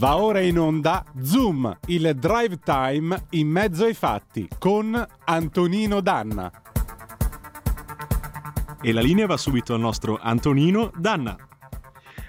Va ora in onda Zoom, il drive time in mezzo ai fatti con Antonino Danna. E la linea va subito al nostro Antonino Danna.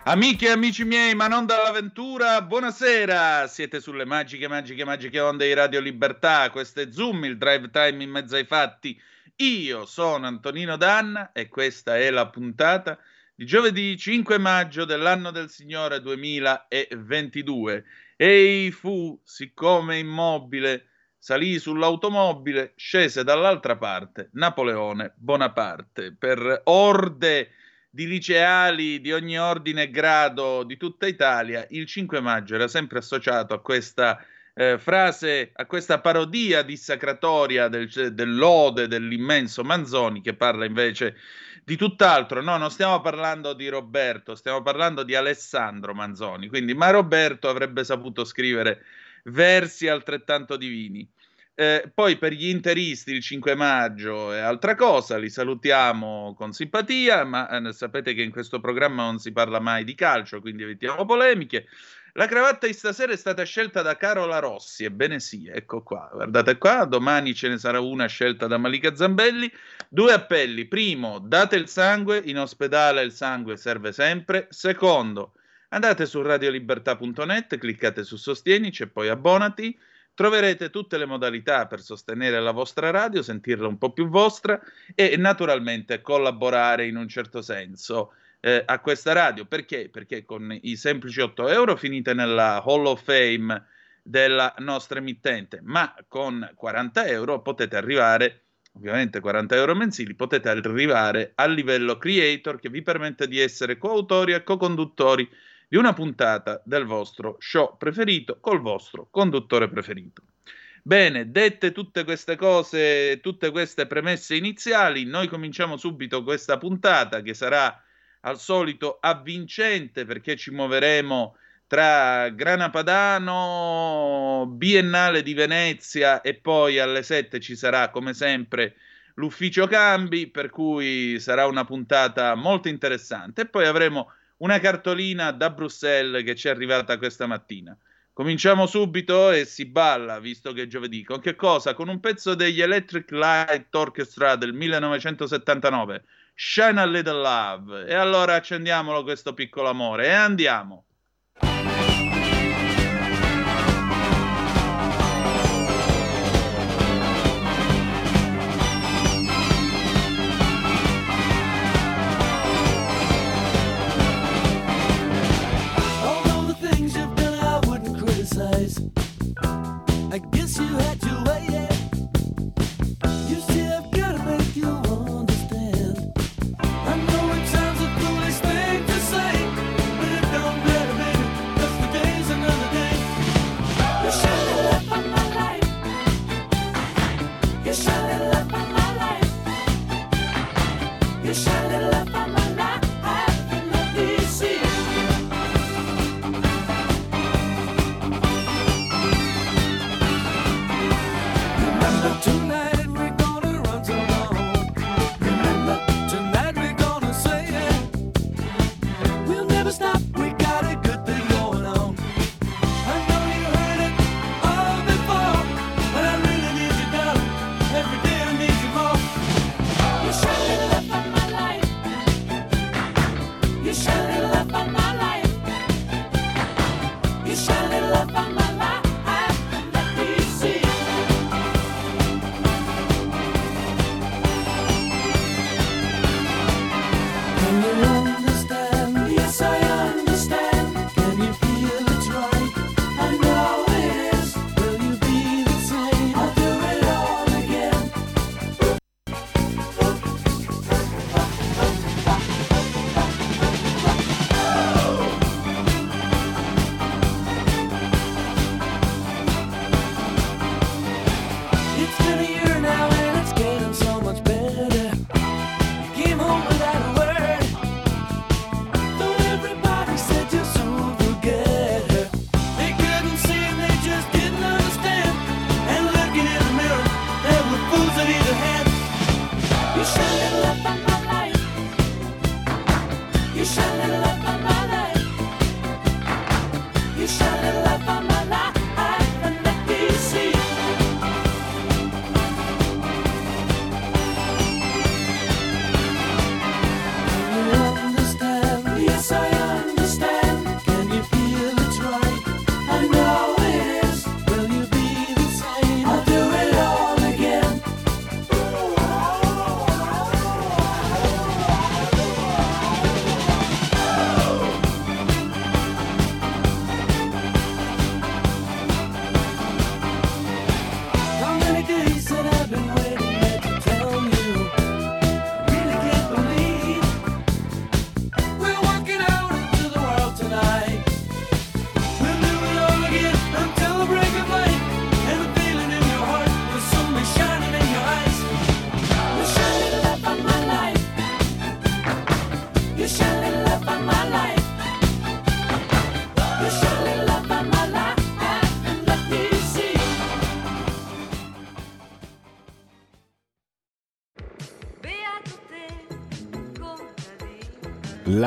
Amiche e amici miei, ma non dall'avventura, buonasera! Siete sulle magiche, magiche, magiche onde di Radio Libertà. Questo è Zoom, il drive time in mezzo ai fatti. Io sono Antonino Danna e questa è la puntata di giovedì 5 maggio dell'anno del Signore 2022. Ei fu, siccome immobile, salì sull'automobile, scese dall'altra parte Napoleone Bonaparte per orde di liceali di ogni ordine e grado di tutta Italia. Il 5 maggio era sempre associato a questa eh, frase, a questa parodia dissacratoria del, dell'ode dell'immenso Manzoni che parla invece di tutt'altro. No, non stiamo parlando di Roberto, stiamo parlando di Alessandro Manzoni. Quindi, ma Roberto avrebbe saputo scrivere versi altrettanto divini. Eh, poi per gli interisti il 5 maggio è altra cosa, li salutiamo con simpatia, ma eh, sapete che in questo programma non si parla mai di calcio, quindi evitiamo polemiche. La cravatta di stasera è stata scelta da Carola Rossi, ebbene sì, ecco qua, guardate qua, domani ce ne sarà una scelta da Malika Zambelli. Due appelli, primo, date il sangue, in ospedale il sangue serve sempre. Secondo, andate su radiolibertà.net, cliccate su Sostienici e poi abbonati. Troverete tutte le modalità per sostenere la vostra radio, sentirla un po' più vostra e naturalmente collaborare in un certo senso eh, a questa radio. Perché? Perché con i semplici 8 euro finite nella Hall of Fame della nostra emittente, ma con 40 euro potete arrivare, ovviamente 40 euro mensili, potete arrivare al livello creator che vi permette di essere coautori e co-conduttori di una puntata del vostro show preferito col vostro conduttore preferito. Bene, dette tutte queste cose, tutte queste premesse iniziali, noi cominciamo subito questa puntata che sarà al solito avvincente perché ci muoveremo tra Grana Padano, Biennale di Venezia e poi alle 7 ci sarà come sempre l'ufficio cambi, per cui sarà una puntata molto interessante. E poi avremo una cartolina da Bruxelles che ci è arrivata questa mattina. Cominciamo subito e si balla, visto che è giovedì. Con che cosa? Con un pezzo degli Electric Light Orchestra del 1979 Shine a Little Love. E allora accendiamolo questo piccolo amore e andiamo. I guess you had It's shining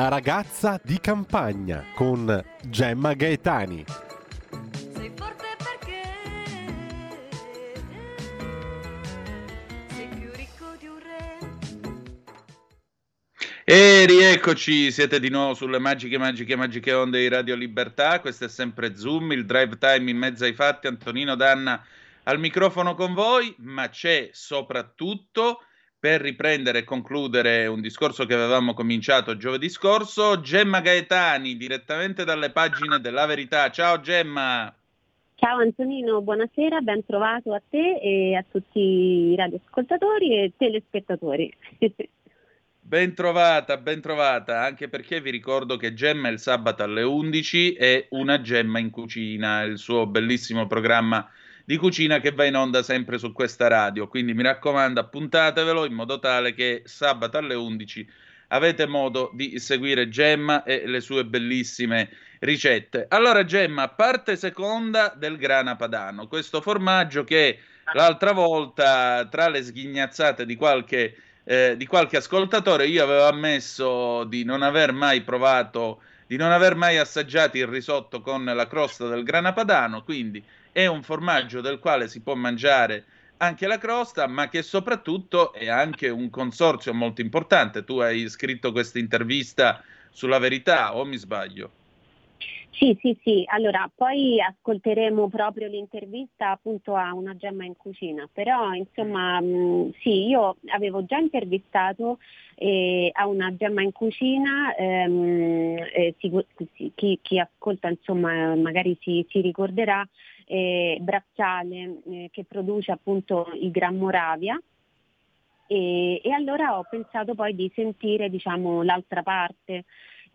La ragazza di campagna con Gemma Gaetani. Sei forte perché sei più ricco di un re. E rieccoci, siete di nuovo sulle magiche, magiche, magiche onde di Radio Libertà. Questo è sempre Zoom, il drive time in mezzo ai fatti. Antonino Danna al microfono con voi, ma c'è soprattutto per riprendere e concludere un discorso che avevamo cominciato giovedì scorso, Gemma Gaetani, direttamente dalle pagine della Verità. Ciao Gemma! Ciao Antonino, buonasera, ben trovato a te e a tutti i radioascoltatori e telespettatori. Ben trovata, ben trovata, anche perché vi ricordo che Gemma il sabato alle 11 è Una Gemma in cucina, il suo bellissimo programma di cucina che va in onda sempre su questa radio. Quindi mi raccomando, appuntatevelo in modo tale che sabato alle 11 avete modo di seguire Gemma e le sue bellissime ricette. Allora, Gemma, parte seconda del grana padano, questo formaggio che l'altra volta, tra le sghignazzate di qualche, eh, di qualche ascoltatore, io avevo ammesso di non aver mai provato, di non aver mai assaggiato il risotto con la crosta del grana padano, quindi è un formaggio del quale si può mangiare anche la crosta, ma che soprattutto è anche un consorzio molto importante. Tu hai scritto questa intervista sulla verità, o mi sbaglio? Sì, sì, sì, allora poi ascolteremo proprio l'intervista appunto a una gemma in cucina, però insomma mh, sì, io avevo già intervistato eh, a una gemma in cucina, ehm, eh, si, chi, chi, ascolta insomma magari si, si ricorderà, eh, bracciale eh, che produce appunto il Gran Moravia. E, e, allora ho pensato poi di sentire diciamo, l'altra parte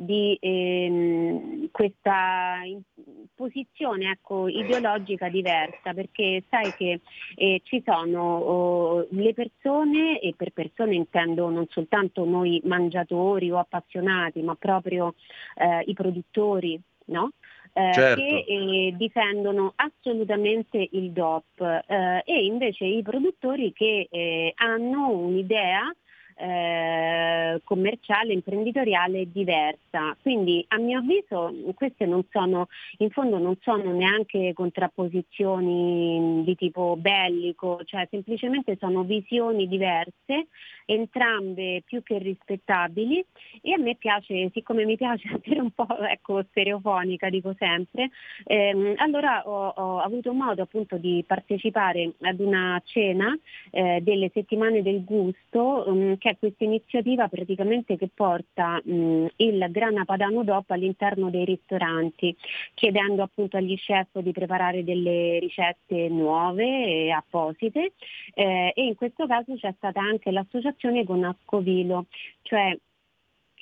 di ehm, questa posizione ecco, ideologica diversa, perché sai che eh, ci sono oh, le persone, e per persone intendo non soltanto noi mangiatori o appassionati, ma proprio eh, i produttori, no? Eh, certo. che eh, difendono assolutamente il DOP eh, e invece i produttori che eh, hanno un'idea eh, commerciale, imprenditoriale diversa. Quindi a mio avviso queste non sono, in fondo non sono neanche contrapposizioni di tipo bellico, cioè semplicemente sono visioni diverse, entrambe più che rispettabili e a me piace, siccome mi piace essere un po' ecco, stereofonica, dico sempre, ehm, allora ho, ho, avuto modo appunto di partecipare ad una cena eh, delle settimane del gusto um, che c'è questa iniziativa praticamente che porta mh, il grana padano DOP all'interno dei ristoranti, chiedendo appunto agli chef di preparare delle ricette nuove e apposite. Eh, e in questo caso c'è stata anche l'associazione con Ascovilo, cioè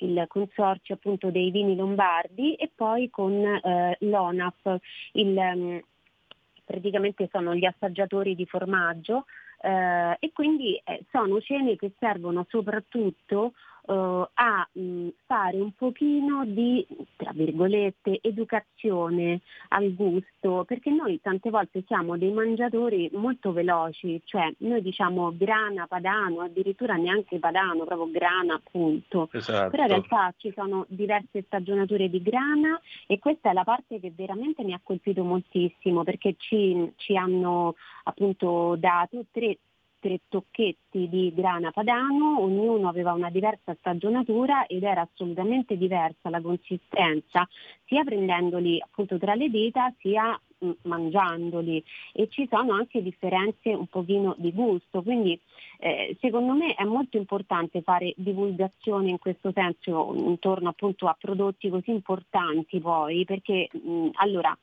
il consorzio appunto dei vini lombardi e poi con eh, l'ONAF, il, praticamente sono gli assaggiatori di formaggio eh, e quindi eh, sono cene che servono soprattutto eh, a mh, fare un pochino di, tra virgolette, educazione al gusto, perché noi tante volte siamo dei mangiatori molto veloci, cioè noi diciamo grana, padano, addirittura neanche padano, proprio grana appunto, esatto. però in realtà ci sono diverse stagionature di grana e questa è la parte che veramente mi ha colpito moltissimo perché ci, ci hanno appunto dato tre tre tocchetti di grana padano, ognuno aveva una diversa stagionatura ed era assolutamente diversa la consistenza, sia prendendoli appunto tra le dita sia mm, mangiandoli. E ci sono anche differenze un pochino di gusto, quindi eh, secondo me è molto importante fare divulgazione in questo senso intorno appunto a prodotti così importanti poi perché mh, mm, allora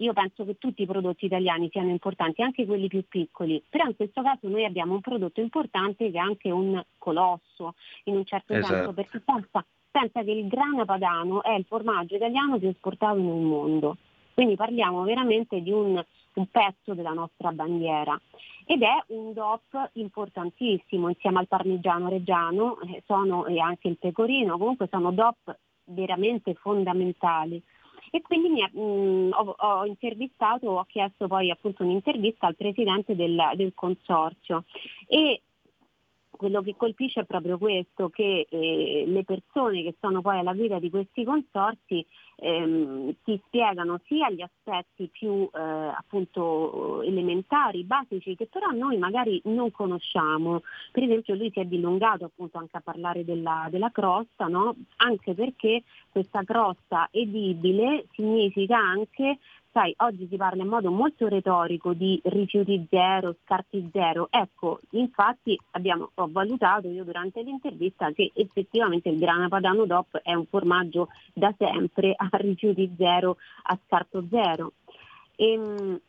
io penso che tutti i prodotti italiani siano importanti, anche quelli più piccoli, però in questo caso noi abbiamo un prodotto importante che è anche un colosso, in un certo esatto. senso, perché pensa, pensa che il grana padano è il formaggio italiano più esportato nel mondo. Quindi parliamo veramente di un, un pezzo della nostra bandiera ed è un DOP importantissimo insieme al parmigiano reggiano eh, sono, e anche il pecorino, comunque sono DOP veramente fondamentali e quindi mi, mh, mm, ho, ho, intervistato, ho chiesto poi appunto un'intervista al presidente del, del consorzio. E quello che colpisce è proprio questo, che eh, le persone che sono poi alla guida di questi consorsi ehm, si spiegano sia gli aspetti più eh, appunto elementari, basici, che però noi magari non conosciamo. Per esempio lui si è dilungato appunto anche a parlare della, della crosta, no? anche perché questa crosta edibile significa anche sai, oggi si parla in modo molto retorico di rifiuti zero, scarti zero. Ecco, infatti abbiamo, ho valutato io durante l'intervista che effettivamente il grana padano DOP è un formaggio da sempre a rifiuti zero, a scarto zero. E, ehm,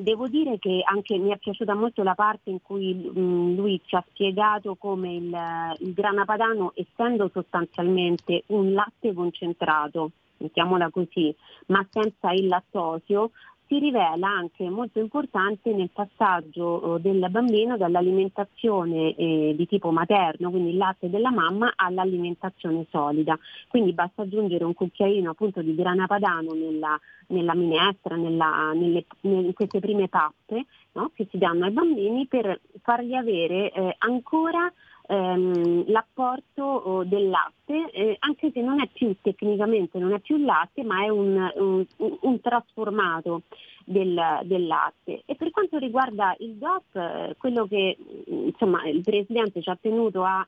Devo dire che anche mi è piaciuta molto la parte in cui mh, lui ci ha spiegato come il, il grana padano, essendo sostanzialmente un latte concentrato, mettiamola così, ma senza il lattosio, si rivela anche molto importante nel passaggio eh, del bambino dall'alimentazione eh, di tipo materno, quindi il latte della mamma, all'alimentazione solida. Quindi basta aggiungere un cucchiaino appunto di grana padano nella, nella minestra, nella, nelle, in queste prime tappe no? che si danno ai bambini per fargli avere eh, ancora ehm, l'apporto oh, del latte, eh, anche se non è più tecnicamente, non è più latte, ma è un, un, un trasformato del, del, latte. E per quanto riguarda il DOP, eh, quello che insomma, il Presidente ci ha tenuto a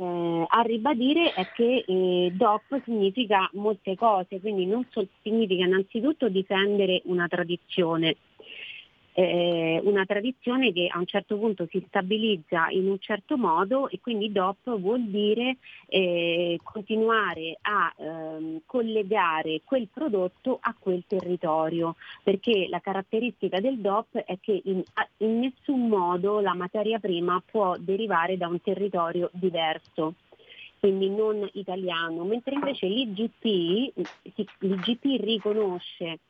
eh, a ribadire è che eh, DOP significa molte cose, quindi non so, significa innanzitutto difendere una tradizione, eh, una tradizione che a un certo punto si stabilizza in un certo modo e quindi DOP vuol dire eh, continuare a ehm, collegare quel prodotto a quel territorio, perché la caratteristica del DOP è che in, in nessun modo la materia prima può derivare da un territorio diverso quindi non italiano, mentre invece l'IGP, l'IGP riconosce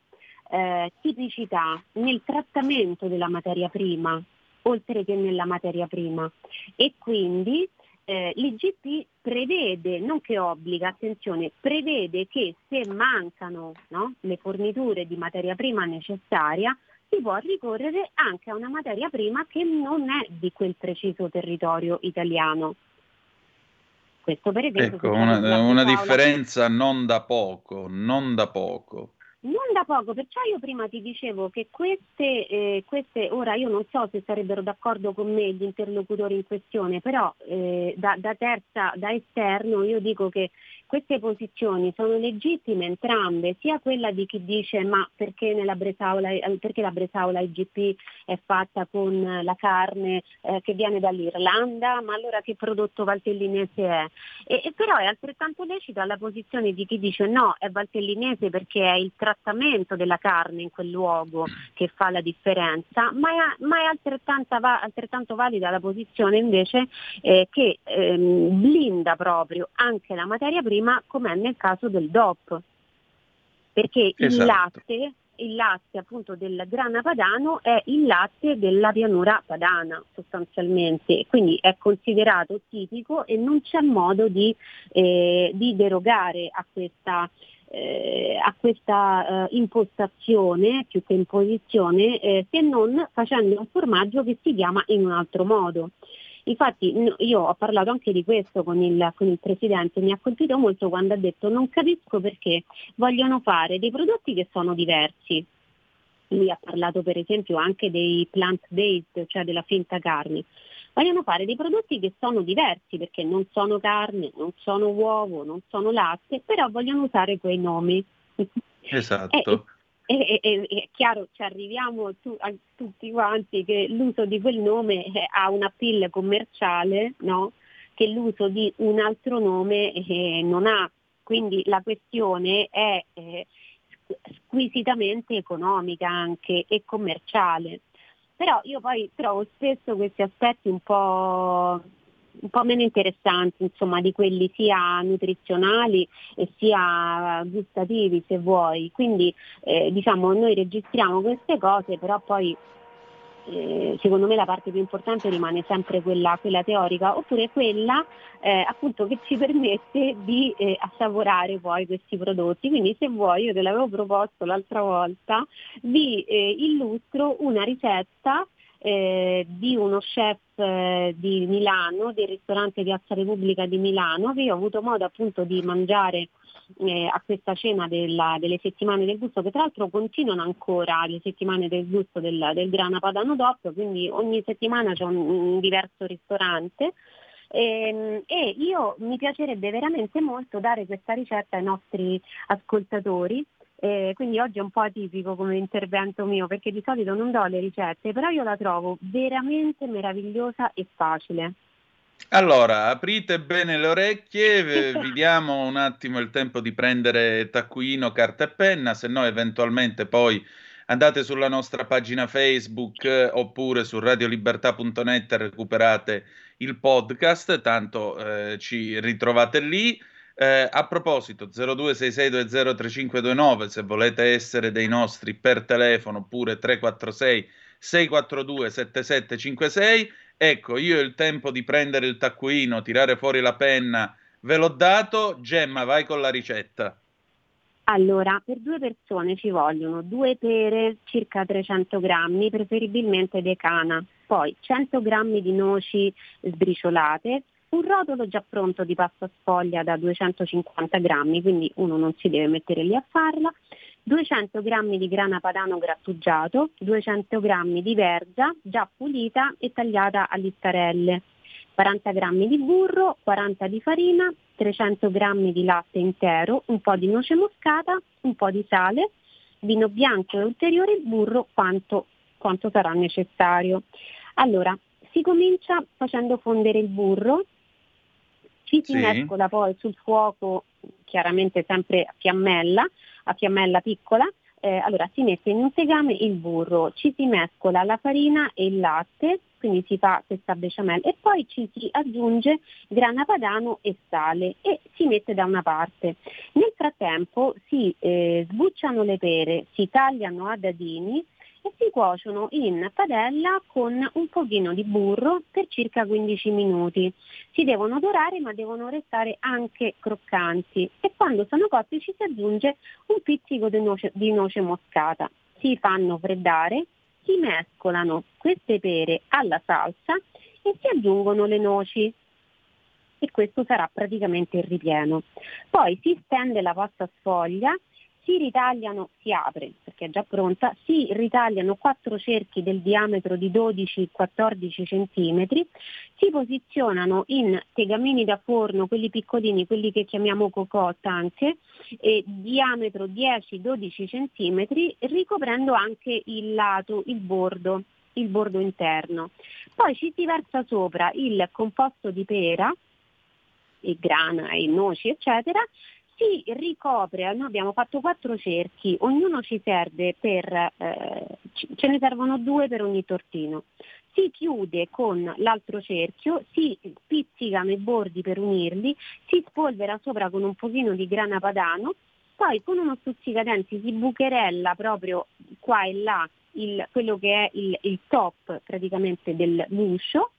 eh, tipicità nel trattamento della materia prima, oltre che nella materia prima. E quindi eh, l'IGP prevede, non che obbliga, attenzione, prevede che se mancano no, le forniture di materia prima necessaria, si può ricorrere anche a una materia prima che non è di quel preciso territorio italiano. Questo per esempio. Ecco, una, una differenza non da poco, non da poco. Non da poco, perciò io prima ti dicevo che queste, eh, queste, ora io non so se sarebbero d'accordo con me gli interlocutori in questione, però eh, da, da, terza, da esterno io dico che queste posizioni sono legittime entrambe, sia quella di chi dice ma perché, Bresaola, eh, perché la Bresaola IGP è fatta con la carne eh, che viene dall'Irlanda, ma allora che prodotto valtellinese è? E, e però è altrettanto lecita la posizione di chi dice no, è valtellinese perché è il trattamento della carne in quel luogo che fa la differenza, ma è, ma è altrettanto valida la posizione invece eh, che ehm, blinda proprio anche la materia prima come è nel caso del DOP, perché esatto. il latte il latte appunto del grana padano è il latte della pianura padana sostanzialmente, quindi è considerato tipico e non c'è modo di, eh, di derogare a questa, eh, a questa eh, impostazione più che imposizione eh, se non facendo un formaggio che si chiama in un altro modo. Infatti io ho parlato anche di questo con il, con il Presidente, mi ha colpito molto quando ha detto non capisco perché vogliono fare dei prodotti che sono diversi. Lui ha parlato per esempio anche dei plant-based, cioè della finta carne. Vogliono fare dei prodotti che sono diversi perché non sono carne, non sono uovo, non sono latte, però vogliono usare quei nomi. Esatto. E, e, è chiaro, ci arriviamo tu, a tutti quanti che l'uso di quel nome eh, ha una pill commerciale, no? che l'uso di un altro nome eh, non ha. Quindi la questione è eh, squisitamente economica anche e commerciale. Però io poi trovo spesso questi aspetti un po' un po' meno interessanti, insomma, di quelli sia nutrizionali e sia gustativi se vuoi. Quindi eh, diciamo noi registriamo queste cose, però poi eh, secondo me la parte più importante rimane sempre quella, quella teorica, oppure quella eh, appunto che ci permette di eh, assaporare poi questi prodotti. Quindi se vuoi, io te l'avevo proposto l'altra volta, vi eh, illustro una ricetta eh, di uno chef eh, di Milano, del ristorante Piazza Repubblica di Milano, che io ho avuto modo appunto di mangiare eh, a questa cena della, delle settimane del gusto, che tra l'altro continuano ancora le settimane del gusto del, del Grana Padano DOP, quindi ogni settimana c'è un, un diverso ristorante. E, ehm, e io mi piacerebbe veramente molto dare questa ricetta ai nostri ascoltatori eh, quindi oggi è un po' atipico come intervento mio perché di solito non do le ricette, però io la trovo veramente meravigliosa e facile. Allora, aprite bene le orecchie, vi diamo un attimo il tempo di prendere taccuino, carta e penna, se no eventualmente poi andate sulla nostra pagina Facebook eh, oppure su radiolibertà.net e recuperate il podcast, tanto eh, ci ritrovate lì. Eh, a proposito, 0266203529 se volete essere dei nostri per telefono oppure 346 642 7756. Ecco, io il tempo di prendere il taccuino, tirare fuori la penna, ve l'ho dato. Gemma, vai con la ricetta. Allora, per due persone ci vogliono due pere, circa 300 grammi, preferibilmente decana, poi 100 grammi di noci sbriciolate, un rotolo già pronto di pasta sfoglia da 250 grammi, quindi uno non si deve mettere lì a farla, 200 grammi di grana padano grattugiato, 200 grammi di verza già pulita e tagliata a listarelle, 40 grammi di burro, 40 di farina, 300 grammi di latte intero, un po' di noce moscata, un po' di sale, vino bianco e ulteriore burro quanto, quanto sarà necessario. Allora, si comincia facendo fondere il burro ci si sì. mescola poi sul fuoco, chiaramente sempre a fiammella, a fiammella piccola, eh, allora si mette in un tegame il burro, ci si mescola la farina e il latte, quindi si fa questa bechamel e poi ci si aggiunge grana padano e sale e si mette da una parte. Nel frattempo si eh, sbucciano le pere, si tagliano a dadini e si cuociono in padella con un pochino di burro per circa 15 minuti. Si devono dorare ma devono restare anche croccanti e quando sono cotti ci si aggiunge un pizzico di noce, di noce moscata. Si fanno freddare, si mescolano queste pere alla salsa e si aggiungono le noci e questo sarà praticamente il ripieno. Poi si stende la pasta sfoglia si ritagliano, si apre perché è già pronta, si ritagliano quattro cerchi del diametro di 12-14 cm, si posizionano in tegamini da forno, quelli piccolini, quelli che chiamiamo cocotte anche, eh, diametro 10-12 cm, ricoprendo anche il lato, il bordo, il bordo interno. Poi ci si versa sopra il composto di pera, e grana e noci eccetera si ricopre, noi abbiamo fatto quattro cerchi, ognuno ci serve per, eh, ce ne servono due per ogni tortino. Si chiude con l'altro cerchio, si pizzicano i bordi per unirli, si spolvera sopra con un pochino di grana padano, poi con uno stuzzicadenti si bucherella proprio qua e là il, quello che è il, il top praticamente del guscio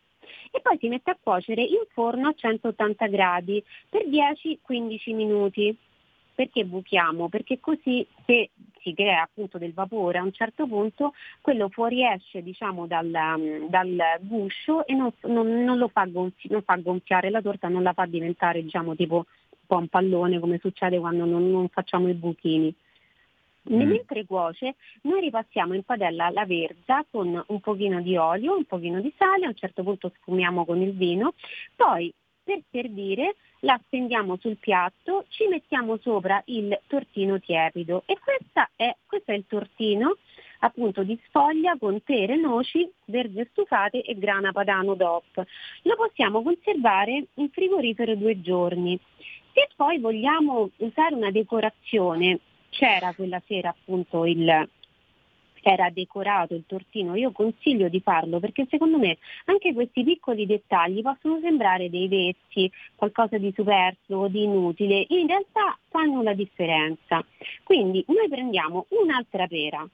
e poi si mette a cuocere in forno a 180 gradi per 10-15 minuti. Perché buchiamo? Perché così se si crea appunto del vapore a un certo punto quello fuoriesce diciamo dal, dal guscio e non, non, non, lo fa gonfi- non fa gonfiare la torta, non la fa diventare diciamo tipo un po' un pallone come succede quando non, non facciamo i buchini. Mm. Mentre cuoce noi ripassiamo in padella la verza con un pochino di olio, un pochino di sale, a un certo punto sfumiamo con il vino, poi per servire la stendiamo sul piatto, ci mettiamo sopra il tortino tiepido e è, questo è il tortino appunto di sfoglia con pere, noci, verze stufate e grana padano DOP. Lo possiamo conservare in frigorifero due giorni. Se poi vogliamo usare una decorazione c'era quella sera appunto il, era decorato il tortino, io consiglio di farlo perché secondo me anche questi piccoli dettagli possono sembrare dei vezzi, qualcosa di superfluo, di inutile, in realtà fanno la differenza. Quindi noi prendiamo un'altra pera,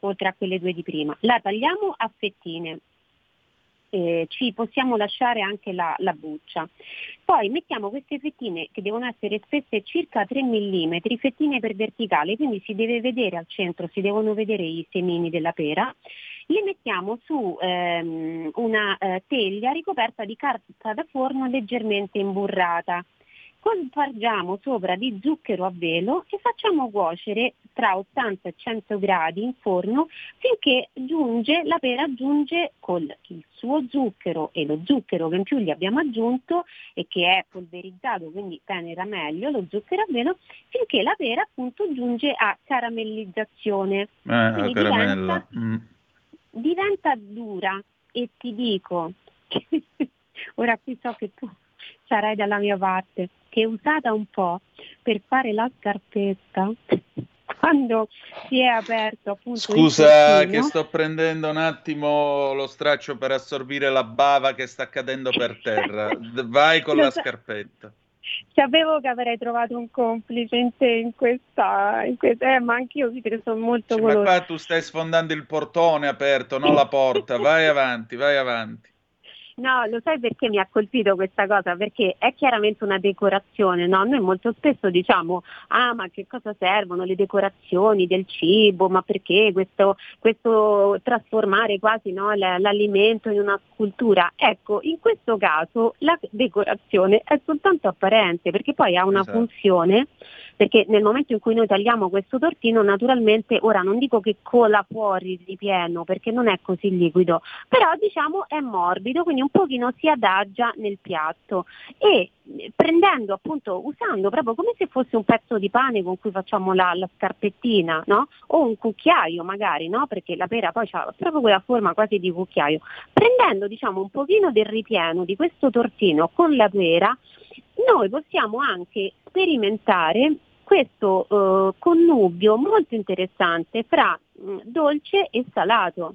oltre a quelle due di prima, la tagliamo a fettine, eh, ci possiamo lasciare anche la, la, buccia. Poi mettiamo queste fettine che devono essere spesse circa 3 mm, fettine per verticale, quindi si deve vedere al centro, si devono vedere i semini della pera le mettiamo su ehm, una eh, teglia ricoperta di carta da forno leggermente imburrata. Compargiamo sopra di zucchero a velo e facciamo cuocere tra 80 e 100 gradi in forno finché giunge, la pera giunge con il suo zucchero e lo zucchero che in più gli abbiamo aggiunto e che è polverizzato, quindi tenera meglio lo zucchero a velo, finché la pera appunto giunge a caramellizzazione. Eh, Quindi caramella. Mm. diventa dura e ti dico, che ora qui so che tu sarai dalla mia parte, che usata un po' per fare la scarpetta, quando si è aperto appunto Scusa che sto prendendo un attimo lo straccio per assorbire la bava che sta cadendo per terra. Vai con la scarpetta. sapevo che avrei trovato un complice in te in questa, in questa eh, ma anch'io vi sono molto Sì, ma qua tu stai sfondando il portone aperto, non la porta. Vai avanti, vai avanti. No, lo sai perché mi ha colpito questa cosa? Perché è chiaramente una decorazione, no? Noi molto spesso diciamo, ah ma che cosa servono le decorazioni del cibo, ma perché questo, questo trasformare quasi no, l'alimento in una scultura? Ecco, in questo caso la decorazione è soltanto apparente, perché poi ha una Esatto. funzione, perché nel momento in cui noi tagliamo questo tortino, naturalmente, ora non dico che cola fuori il ripieno, perché non è così liquido, però diciamo è morbido, quindi un pochino si adagia nel piatto e eh, prendendo appunto, usando proprio come se fosse un pezzo di pane con cui facciamo la, la scarpettina, no? O un cucchiaio magari, no? Perché la pera poi ha proprio quella forma quasi di cucchiaio. Prendendo diciamo un pochino del ripieno di questo tortino con la pera, noi possiamo anche sperimentare questo eh, connubio molto interessante fra mh, dolce e salato.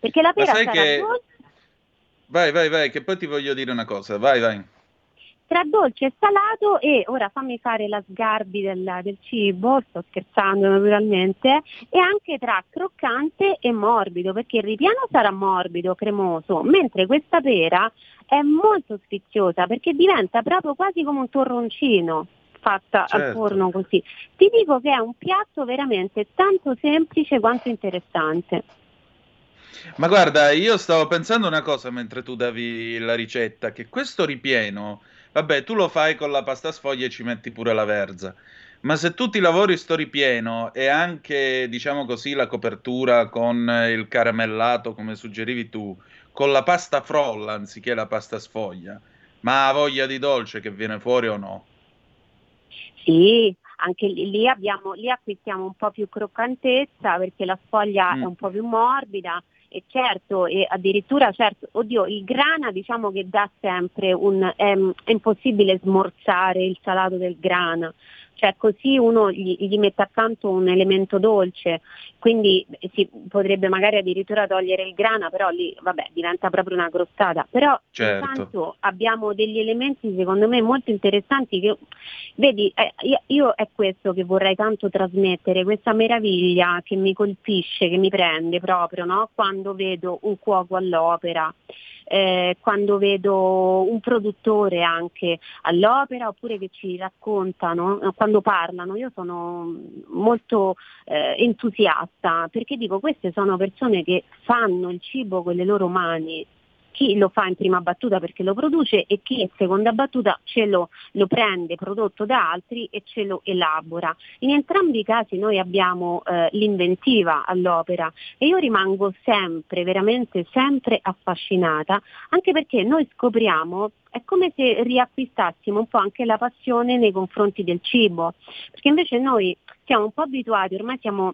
Perché la pera sarà che- dolce, Vai, vai, vai, che poi ti voglio dire una cosa. Vai, vai. tra dolce e salato e ora fammi fare la sgarbi del, del cibo, sto scherzando naturalmente, e anche tra croccante e morbido, perché il ripieno sarà morbido, cremoso, mentre questa pera è molto sfiziosa perché diventa proprio quasi come un torroncino fatta al Certo. forno così. Ti dico che è un piatto veramente tanto semplice quanto interessante. Ma guarda, io stavo pensando una cosa mentre tu davi la ricetta, che questo ripieno, vabbè, tu lo fai con la pasta sfoglia e ci metti pure la verza, ma se tu ti lavori sto ripieno e anche, diciamo così, la copertura con il caramellato, come suggerivi tu, con la pasta frolla anziché la pasta sfoglia, ma ha voglia di dolce che viene fuori o no? Sì, anche lì, lì abbiamo, lì acquistiamo un po' più croccantezza perché la sfoglia Mm. è un po' più morbida e certo, e addirittura certo, oddio, il grana diciamo che dà sempre un, è, è impossibile smorzare il salato del grana, cioè così uno gli, gli mette accanto un elemento dolce, quindi eh, si potrebbe magari addirittura togliere il grana, però lì vabbè diventa proprio una crostata, però Certo. intanto abbiamo degli elementi secondo me molto interessanti che Vedi, eh, io, io è questo che vorrei tanto trasmettere, questa meraviglia che mi colpisce, che mi prende proprio, no? Quando vedo un cuoco all'opera, eh, quando vedo un produttore anche all'opera oppure che ci raccontano, eh, quando parlano, io sono molto eh, entusiasta perché dico queste sono persone che fanno il cibo con le loro mani, chi lo fa in prima battuta perché lo produce e chi in seconda battuta ce lo, lo prende prodotto da altri e ce lo elabora. In entrambi i casi noi abbiamo eh, l'inventiva all'opera e io rimango sempre, veramente sempre affascinata, anche perché noi scopriamo, è come se riacquistassimo un po' anche la passione nei confronti del cibo, perché invece noi siamo un po' abituati, ormai siamo,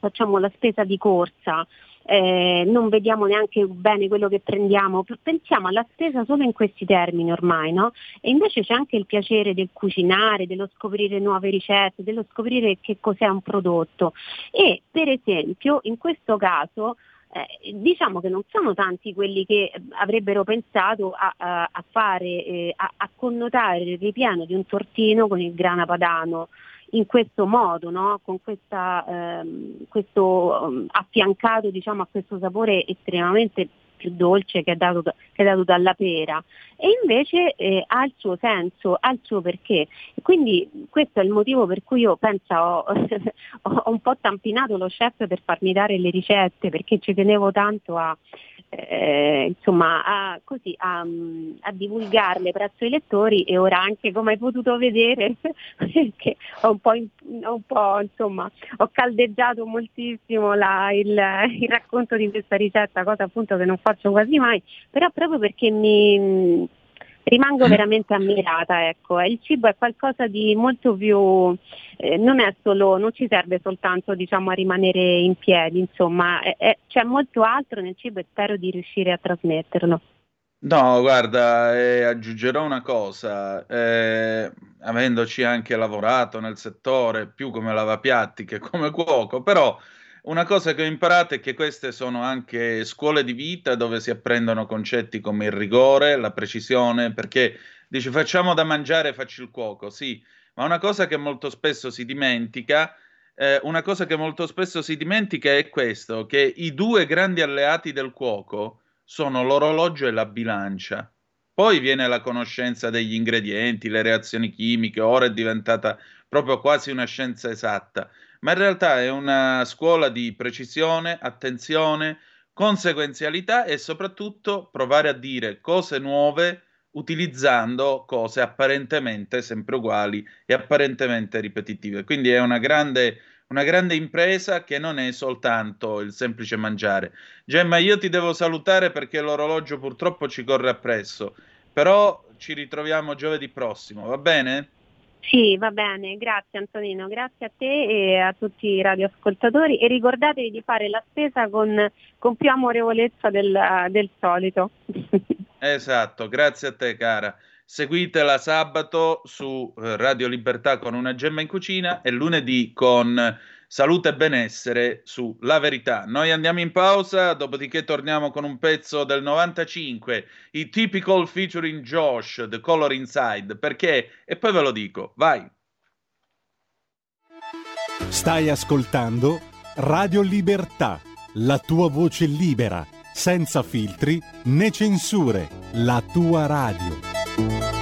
facciamo la spesa di corsa, eh, non vediamo neanche bene quello che prendiamo, pensiamo alla spesa solo in questi termini ormai, no? E invece c'è anche il piacere del cucinare, dello scoprire nuove ricette, dello scoprire che cos'è un prodotto. E per esempio in questo caso eh, diciamo che non sono tanti quelli che eh, avrebbero pensato a, a- a fare, eh, a, a connotare il ripieno di un tortino con il grana padano in questo modo, no? con questa, ehm, questo ehm, affiancato diciamo, a questo sapore estremamente più dolce che è dato, che è dato dalla pera e invece eh, ha il suo senso, ha il suo perché. quindi questo è il motivo per cui io penso ho, ho un po' tampinato lo chef per farmi dare le ricette perché ci tenevo tanto a, eh, insomma, a, così, a, a, divulgarle presso i lettori e ora anche come hai potuto vedere perché ho un po', ho, un po', insomma, ho caldeggiato moltissimo la, il, il, racconto di questa ricetta, cosa appunto che non faccio quasi mai, però proprio perché mi rimango veramente ammirata, ecco. Il cibo è qualcosa di molto più, eh, non è solo, non ci serve soltanto diciamo, a rimanere in piedi, insomma, è, è, c'è molto altro nel cibo e spero di riuscire a trasmetterlo. No, guarda, eh, aggiungerò una cosa, eh, avendoci anche lavorato nel settore, più come lavapiatti che come cuoco, però una cosa che ho imparato è che queste sono anche scuole di vita dove si apprendono concetti come il rigore, la precisione, perché dici facciamo da mangiare, faccio il cuoco, sì, ma una cosa che molto spesso si dimentica, eh, una cosa che molto spesso si dimentica è questo, che i due grandi alleati del cuoco sono l'orologio e la bilancia. Poi viene la conoscenza degli ingredienti, le reazioni chimiche, ora è diventata proprio quasi una scienza esatta ma in realtà è una scuola di precisione, attenzione, conseguenzialità e soprattutto provare a dire cose nuove utilizzando cose apparentemente sempre uguali e apparentemente ripetitive. Quindi è una grande, una grande impresa che non è soltanto il semplice mangiare. Gemma, io ti devo salutare perché l'orologio purtroppo ci corre appresso, però ci ritroviamo giovedì prossimo, va bene? Sì, va bene, grazie Antonino, grazie a te e a tutti i radioascoltatori e ricordatevi di fare la spesa con, con più amorevolezza del, del solito. esatto, grazie a te cara. Seguitela sabato su eh, Radio Libertà con una gemma in cucina e lunedì con salute e benessere su La Verità. Noi andiamo in pausa, dopodiché torniamo con un pezzo del 95, i typical featuring Josh, The Color Inside, perché, e poi ve lo dico, vai. Stai ascoltando Radio Libertà, la tua voce libera, senza filtri né censure, la tua radio.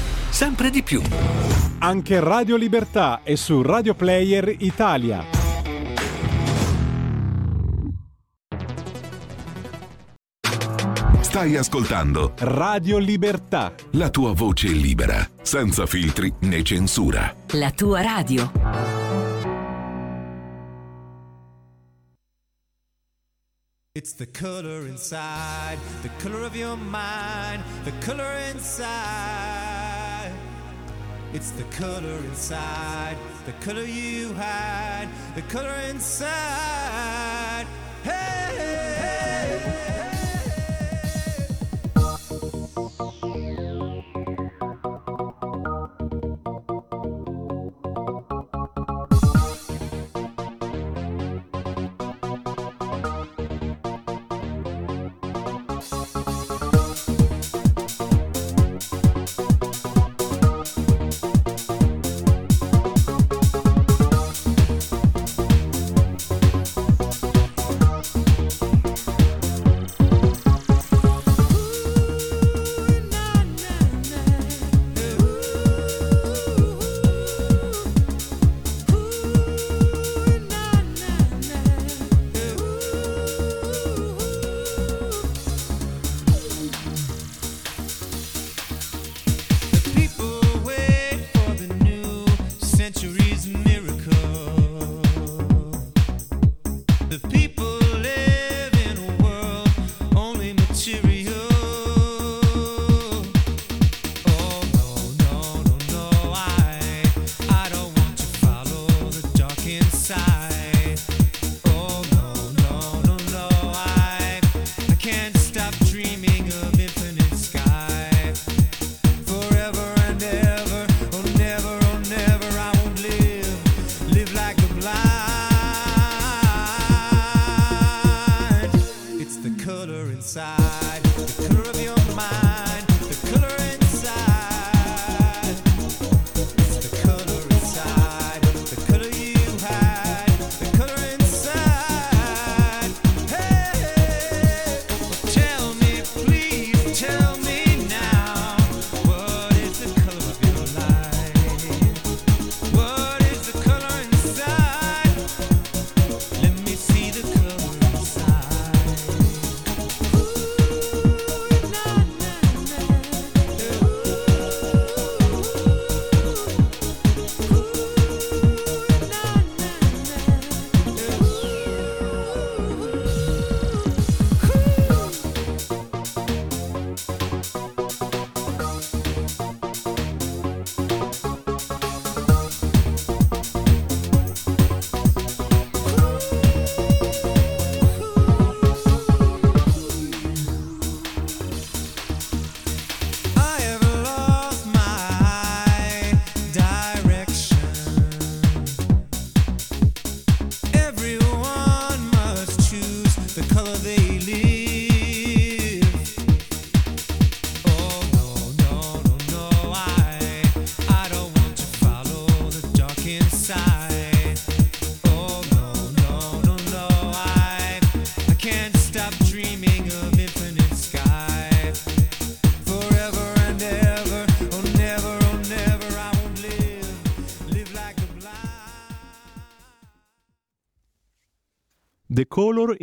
sempre di più. Anche Radio Libertà è su Radio Player Italia. Stai ascoltando Radio Libertà. La tua voce libera, senza filtri né censura. La tua radio. It's the color inside, the color of your mind, the color inside. It's the color inside, the color you hide, the color inside.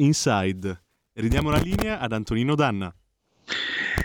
Inside. Ridiamo la linea ad Antonino Danna.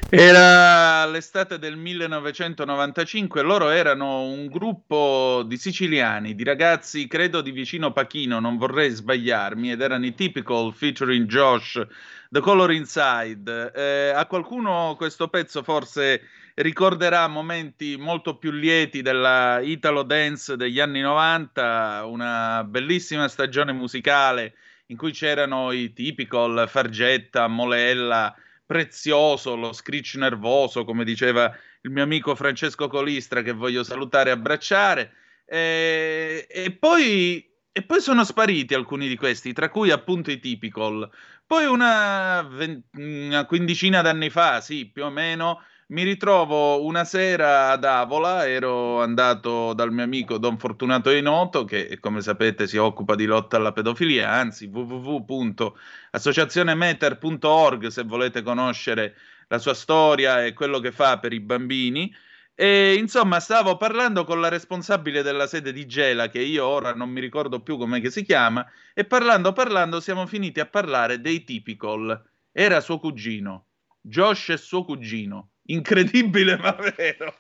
Era l'estate del 1995, loro erano un gruppo di siciliani, di ragazzi credo di vicino Pachino, non vorrei sbagliarmi, ed erano i Typical featuring Josh, The Color Inside. Eh, a qualcuno questo pezzo forse ricorderà momenti molto più lieti della Italo Dance degli anni 90, una bellissima stagione musicale in cui c'erano i Typical, Fargetta, Molella, prezioso, lo screech nervoso, come diceva il mio amico Francesco Colistra, che voglio salutare e abbracciare. E, e, poi, e poi sono spariti alcuni di questi, tra cui appunto i Typical. Poi una, una quindicina d'anni fa, sì, più o meno, mi ritrovo una sera ad Avola, ero andato dal mio amico Don Fortunato Inoto, che come sapete si occupa di lotta alla pedofilia, anzi www.associazionemeter.org se volete conoscere la sua storia e quello che fa per i bambini. E insomma, stavo parlando con la responsabile della sede di Gela, che io ora non mi ricordo più come si chiama, e parlando, parlando, siamo finiti a parlare dei Typical. Era suo cugino. Josh è suo cugino. Incredibile ma vero.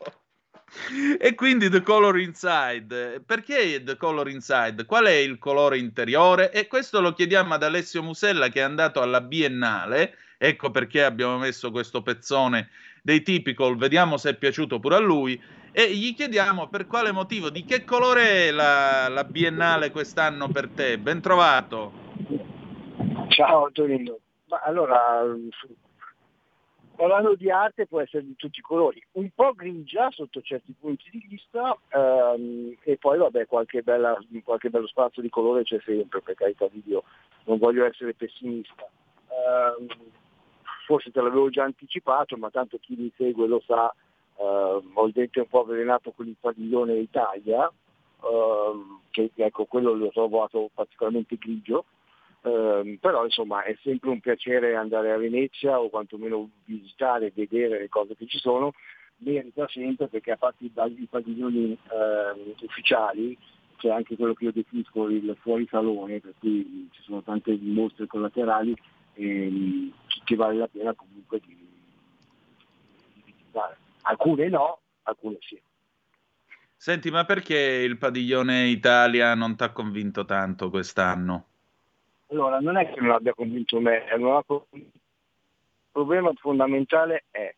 E quindi The Color Inside. Perché The Color Inside? Qual è il colore interiore? E questo lo chiediamo ad Alessio Musella che è andato alla Biennale. Ecco perché abbiamo messo questo pezzone dei Typical. Vediamo se è piaciuto pure a lui. E gli chiediamo per quale motivo, di che colore è la, la Biennale quest'anno per te. Ben trovato. Ciao Antonino. Ma allora, parlando di arte può essere di tutti i colori, un po' grigia sotto certi punti di vista ehm, e poi vabbè qualche, bella, qualche, bello spazio di colore c'è sempre, per carità di Dio, non voglio essere pessimista. Ehm, forse te l'avevo già anticipato, ma tanto chi mi segue lo sa, ehm, ho il dente un po' avvelenato con il padiglione Italia, ehm, che ecco quello l'ho trovato particolarmente grigio, però insomma è sempre un piacere andare a Venezia o quantomeno visitare e vedere le cose che ci sono, merita sempre perché a parte i, padiglioni uh, ufficiali c'è anche quello che io definisco il fuori salone, per cui ci sono tante mostre collaterali e, che vale la pena comunque di, di visitare. Alcune no, alcune sì. Senti, ma perché il padiglione Italia non ti ha convinto tanto quest'anno? Allora, non è che non abbia convinto me, il problema fondamentale è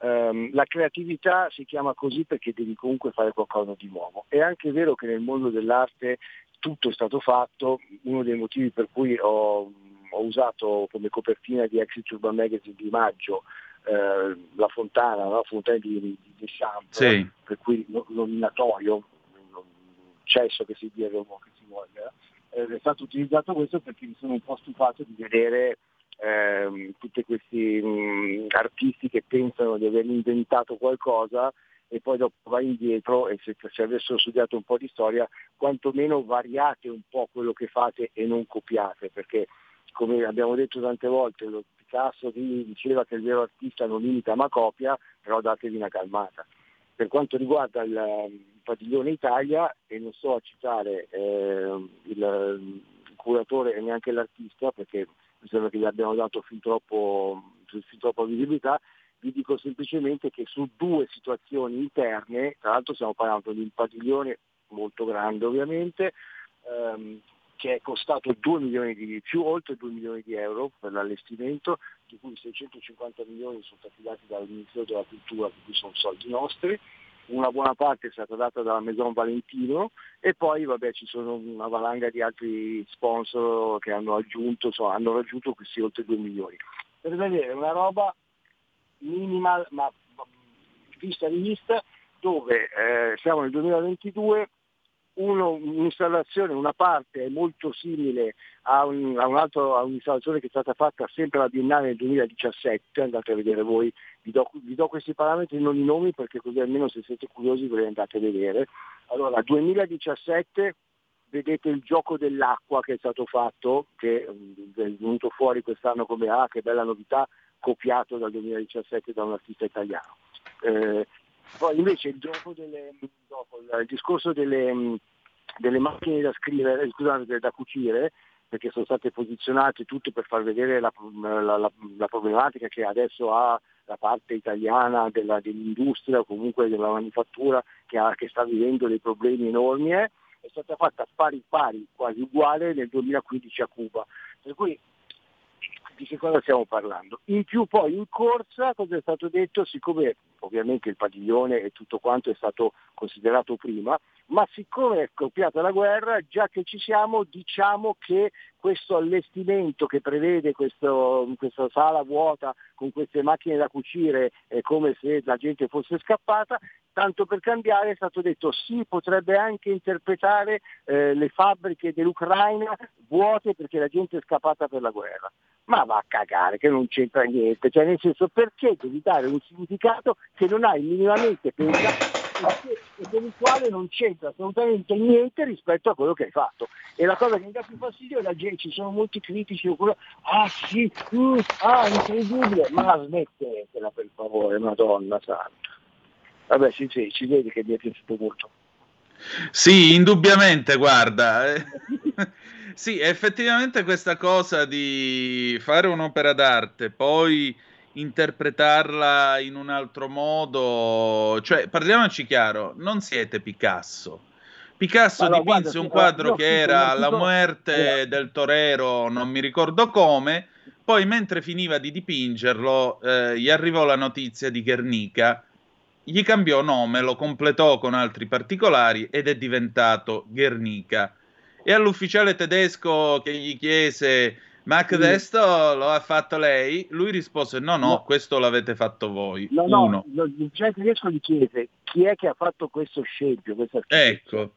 um, la creatività si chiama così perché devi comunque fare qualcosa di nuovo. È anche vero che nel mondo dell'arte tutto è stato fatto, uno dei motivi per cui ho, ho usato come copertina di Exit Urban Magazine di maggio eh, la fontana, la fontana di, di, di Deschamps, sì. per cui nominatorio, cesso che si dia che si voglia, è stato utilizzato questo perché mi sono un po' stufato di vedere eh, tutti questi mh, artisti che pensano di aver inventato qualcosa e poi dopo vai indietro e se, se avessero studiato un po' di storia, quantomeno variate un po' quello che fate e non copiate, perché come abbiamo detto tante volte, Picasso diceva che il vero artista non imita ma copia, però datevi una calmata. Per quanto riguarda il, padiglione Italia, e non sto a citare eh, il, curatore e neanche l'artista, perché mi sembra che gli abbiamo dato fin troppo, fin troppa visibilità, vi dico semplicemente che su due situazioni interne, tra l'altro stiamo parlando di un padiglione molto grande ovviamente, ehm, che è costato 2 milioni di più, oltre 2 milioni di euro per l'allestimento, di cui 650 milioni sono stati dati dal Ministero della Cultura, cui sono soldi nostri, una buona parte è stata data dalla Maison Valentino e poi vabbè, ci sono una valanga di altri sponsor che hanno aggiunto, insomma, hanno raggiunto questi oltre 2 milioni. Per vedere una roba minimal ma vista di vista dove eh, siamo nel 2022 uno, un'installazione, una parte è molto simile a, un, a, un altro, a, un'installazione che è stata fatta sempre alla Biennale nel 2017, andate a vedere voi, vi do, vi do, questi parametri, non i nomi perché così almeno se siete curiosi ve li andate a vedere. Allora, 2017 vedete il gioco dell'acqua che è stato fatto, che mm, è venuto fuori quest'anno come ah che bella novità, copiato dal 2017 da un artista italiano. Eh, poi invece il delle, dopo, il discorso delle, delle macchine da scrivere, scusate, da cucire, perché sono state posizionate tutte per far vedere la, la, la, la problematica che adesso ha la parte italiana della, dell'industria o comunque della manifattura che, ha, che, sta vivendo dei problemi enormi, eh, è stata fatta pari pari, quasi uguale nel 2015 a Cuba. Per cui di che cosa stiamo parlando? In più poi in corsa cosa è stato detto, siccome ovviamente il padiglione e tutto quanto è stato considerato prima, ma siccome è scoppiata la guerra, già che ci siamo, diciamo che questo allestimento che prevede questo, questa sala vuota con queste macchine da cucire è come se la gente fosse scappata, tanto per cambiare è stato detto sì, potrebbe anche interpretare eh, le fabbriche dell'Ucraina vuote perché la gente è scappata per la guerra. Ma va a cagare che non c'entra niente, cioè nel senso perché devi dare un significato che non hai minimamente pensato e con il quale non c'entra assolutamente niente rispetto a quello che hai fatto. E la cosa che mi dà più fastidio è la gente, ci sono molti critici, ah sì, uh, ah incredibile, ma smettetela per favore, madonna santa. Vabbè, sì, sì, ci vedi che mi è piaciuto molto. Sì, indubbiamente, guarda. eh, sì, effettivamente questa cosa di fare un'opera d'arte, poi interpretarla in un altro modo, cioè parliamoci chiaro, non siete Picasso. Picasso no, dipinse guarda, un quadro che era La muerte eh. del torero, non mi ricordo come, poi mentre finiva di dipingerlo eh, gli arrivò la notizia di Guernica, gli cambiò nome, lo completò con altri particolari ed è diventato Guernica. E all'ufficiale tedesco che gli chiese ma questo lo ha fatto lei? Lui rispose no, no, No. questo l'avete fatto voi. No, no, Uno. lo- il gente tedesco gli chiese chi è che ha fatto questo scempio, Ecco,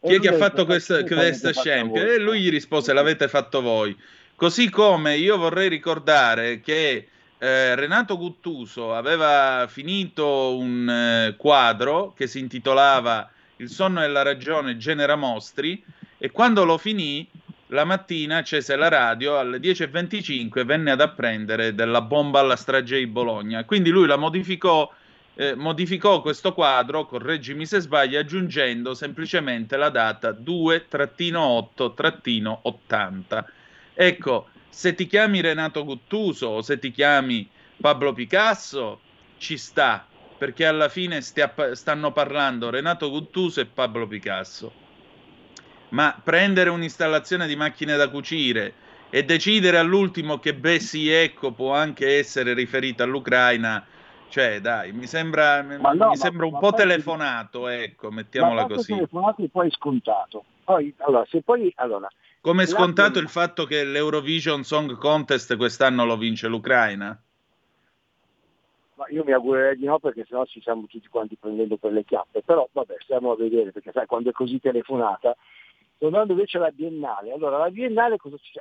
chi è che ha fatto questo, "Ma sì, questo l'avete fatto scempio? voi". E lui gli rispose l'avete fatto voi. Così come io vorrei ricordare che eh, Renato Guttuso aveva finito un eh, quadro che si intitolava Il sonno e la ragione genera mostri e quando lo finì la mattina accese la radio alle 10.25 e venne ad apprendere della bomba alla strage di Bologna. Quindi lui la modificò, eh, modificò questo quadro, correggimi se sbaglio, aggiungendo semplicemente la data 2-8-80. Ecco, se ti chiami Renato Guttuso o se ti chiami Pablo Picasso, ci sta, perché alla fine stia- stanno parlando Renato Guttuso e Pablo Picasso ma prendere un'installazione di macchine da cucire e decidere all'ultimo che Bessie Ecco può anche essere riferita all'Ucraina, cioè dai, mi sembra, no, mi ma- sembra un ma po' poi- telefonato, ecco, mettiamola così. telefonato e poi scontato. Poi, allora, se poi, allora, Come scontato il fatto che l'Eurovision Song Contest quest'anno lo vince l'Ucraina? ma io mi augurerei di no perché sennò ci stiamo tutti quanti prendendo per le chiappe, però vabbè, stiamo a vedere, perché sai, quando è così telefonata, tornando invece alla Biennale, allora la Biennale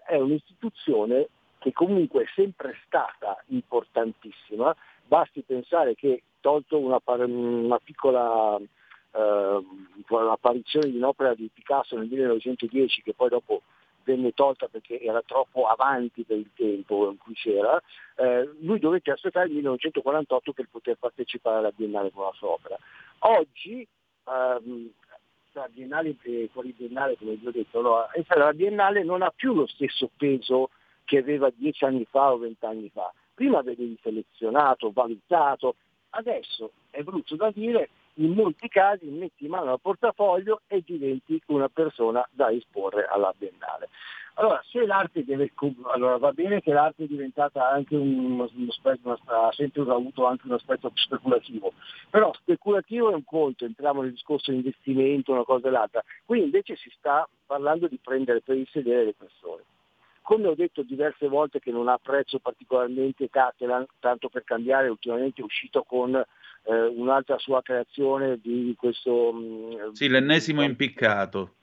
è un'istituzione che comunque è sempre stata importantissima, basti pensare che tolto una, una piccola eh, apparizione di un'opera di Picasso nel 1910 che poi dopo venne tolta perché era troppo avanti per il tempo in cui c'era, eh, lui dovette aspettare il 1948 per poter partecipare alla Biennale con la sua opera. Oggi, ehm, tra Biennale e fuori Biennale, come vi ho detto, allora, la Biennale non ha più lo stesso peso che aveva dieci anni fa o vent'anni fa. Prima vedevi selezionato, valutato, adesso è brutto da dire, in molti casi metti in mano al portafoglio e diventi una persona da esporre alla Biennale. Allora, se l'arte deve, allora va bene che l'arte è diventata anche un, aspetto, ha sempre avuto anche un aspetto speculativo, però speculativo è un conto, entriamo nel discorso di investimento, una cosa e l'altra. Qui invece si sta parlando di prendere per il sedere le persone. Come ho detto diverse volte che non apprezzo particolarmente Catalan, tanto per cambiare, ultimamente è uscito con eh, un'altra sua creazione di questo... Mh, Sì, l'ennesimo impiccato.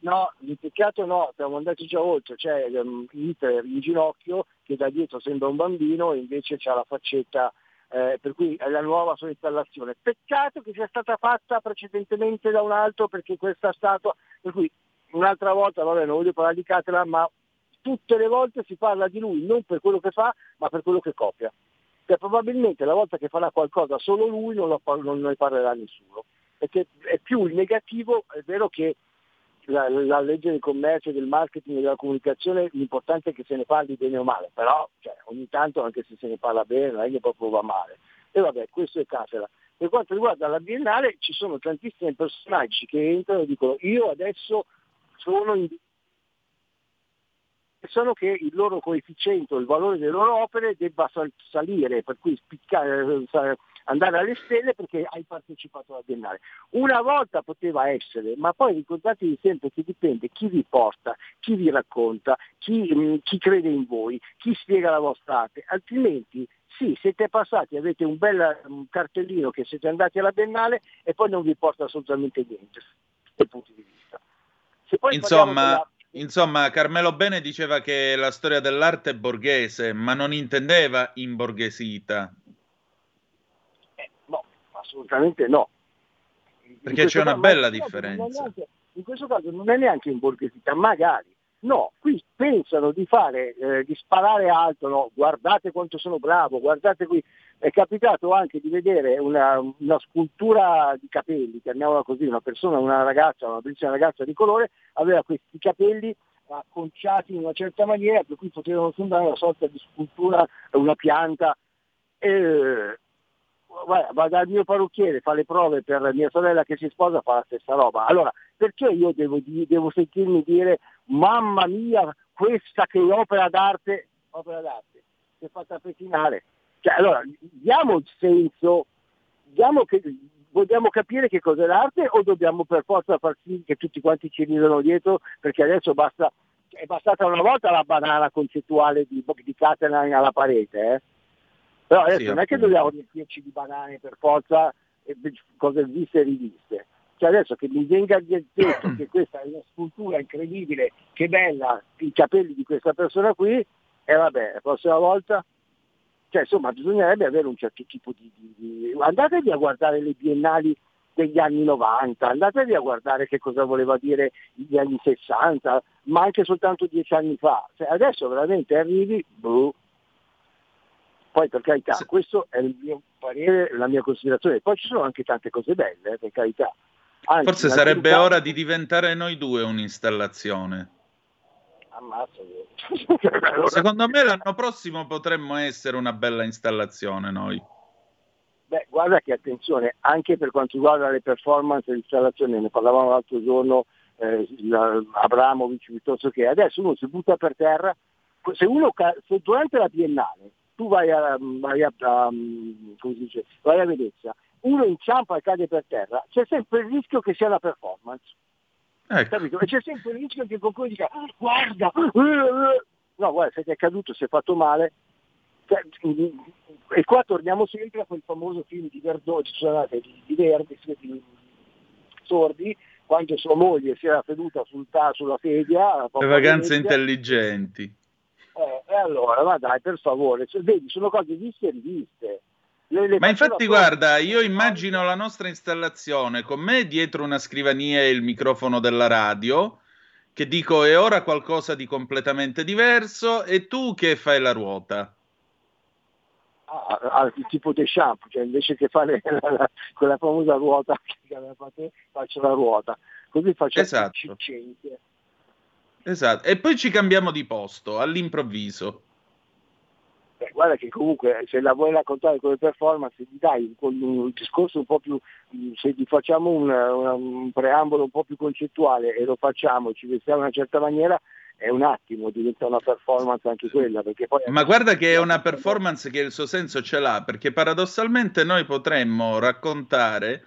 No, l'impiccato no, siamo andati già oltre, c'è um, Hitler in ginocchio che da dietro sembra un bambino e invece c'ha la faccetta, eh, per cui è la nuova sua installazione. Peccato che sia stata fatta precedentemente da un altro perché questa statua, per cui un'altra volta, vabbè non voglio parlare di Catalan, ma tutte le volte si parla di lui non per quello che fa, ma per quello che copia. Cioè, probabilmente la volta che farà qualcosa solo lui non, lo, non ne parlerà nessuno, perché è più il negativo, è vero che la, la legge del commercio, del marketing e della comunicazione, l'importante è che se ne parli bene o male, però cioè, ogni tanto anche se se ne parla bene non è che proprio va male. E vabbè, questo è Catera. Per quanto riguarda la Biennale ci sono tantissimi personaggi che entrano e dicono io adesso sono in pensano che il loro coefficiente, il valore delle loro opere debba sal- salire, per cui spiccare, andare alle stelle perché hai partecipato alla Biennale. Una volta poteva essere, ma poi ricordatevi sempre che dipende chi vi porta, chi vi racconta, chi, mh, chi crede in voi, chi spiega la vostra arte, altrimenti sì, siete passati, avete un bel cartellino che siete andati alla Biennale e poi non vi porta assolutamente niente, dai punti di vista. Se poi Insomma, insomma, Carmelo Bene diceva che la storia dell'arte è borghese, ma non intendeva imborghesita. Eh, no, assolutamente no. In Perché c'è una caso- bella differenza. neanche- in questo caso non è neanche imborghesita, magari. No, qui pensano di fare, eh, di sparare alto, no? guardate quanto sono bravo, guardate qui. È capitato anche di vedere una, una scultura di capelli, chiamiamola così, una persona, una ragazza, una bellissima ragazza di colore, aveva questi capelli acconciati in una certa maniera per cui potevano sembrare una sorta di scultura, una pianta. E, va dal mio parrucchiere, fa le prove per mia sorella che si sposa, fa la stessa roba. Allora, perché io devo, devo sentirmi dire, mamma mia, questa che è opera d'arte, opera d'arte, si è fatta pettinare. Cioè, allora, diamo il senso, diamo che, vogliamo capire che cos'è l'arte o dobbiamo per forza far sì che tutti quanti ci ridano dietro perché adesso basta, è bastata una volta la banana concettuale di, di Catalan alla parete, eh? Però adesso Sì, non è che dobbiamo riempirci di banane per forza e cose viste e riviste. Cioè adesso che mi venga detto che questa è una scultura incredibile, che bella, i capelli di questa persona qui, e vabbè, la prossima volta, cioè insomma bisognerebbe avere un certo tipo di... di- di- Andatevi a guardare le biennali degli anni 90, andatevi a guardare che cosa voleva dire gli anni 60, ma anche soltanto dieci anni fa. Cioè, adesso veramente arrivi, boh. Poi per carità, questo è il mio parere, la mia considerazione. Poi ci sono anche tante cose belle, eh, per carità. Anzi, Forse sarebbe alcuni ora di diventare noi due un'installazione. Ammazza, io. Secondo me l'anno prossimo potremmo essere una bella installazione noi. Beh, guarda che attenzione, anche per quanto riguarda le performance di installazione, ne parlavamo l'altro giorno, eh, la- Abramovic piuttosto che adesso uno si butta per terra, se uno se durante la biennale tu vai a, vai a, a- come si dice, vai a Venezia, uno inciampa e cade per terra, c'è sempre il rischio che sia la performance. Ecco. Capito? E c'è sempre il rischio che qualcuno dica "Ah, guarda, eh, eh". no guarda se ti è caduto, si è fatto male. Cioè, E qua torniamo sempre a quel famoso film di Verdone, scusate, di, di Verdi, di Sordi, quando sua moglie si era seduta sul sulla sedia. Le vacanze intelligenti. Eh, e allora, ma dai, per favore, cioè, vedi, sono cose viste e riviste. Le- le Ma infatti, da- guarda, io immagino la nostra installazione con me dietro una scrivania e il microfono della radio, che dico è ora qualcosa di completamente diverso, e tu che fai la ruota. ah, ah, il tipo di shampoo, cioè invece che fare la- la- quella famosa ruota che aveva fatto faccio la ruota, così faccio Esatto. ciccente. Esatto. E poi ci cambiamo di posto all'improvviso. Beh, guarda che comunque se la vuoi raccontare come performance, gli dai un, un discorso un po' più, se gli facciamo un, un preambolo un po' più concettuale e lo facciamo, ci vestiamo in una certa maniera, è un attimo, diventa una performance anche quella. Ma guarda che è una performance che il suo senso ce l'ha, perché paradossalmente noi potremmo raccontare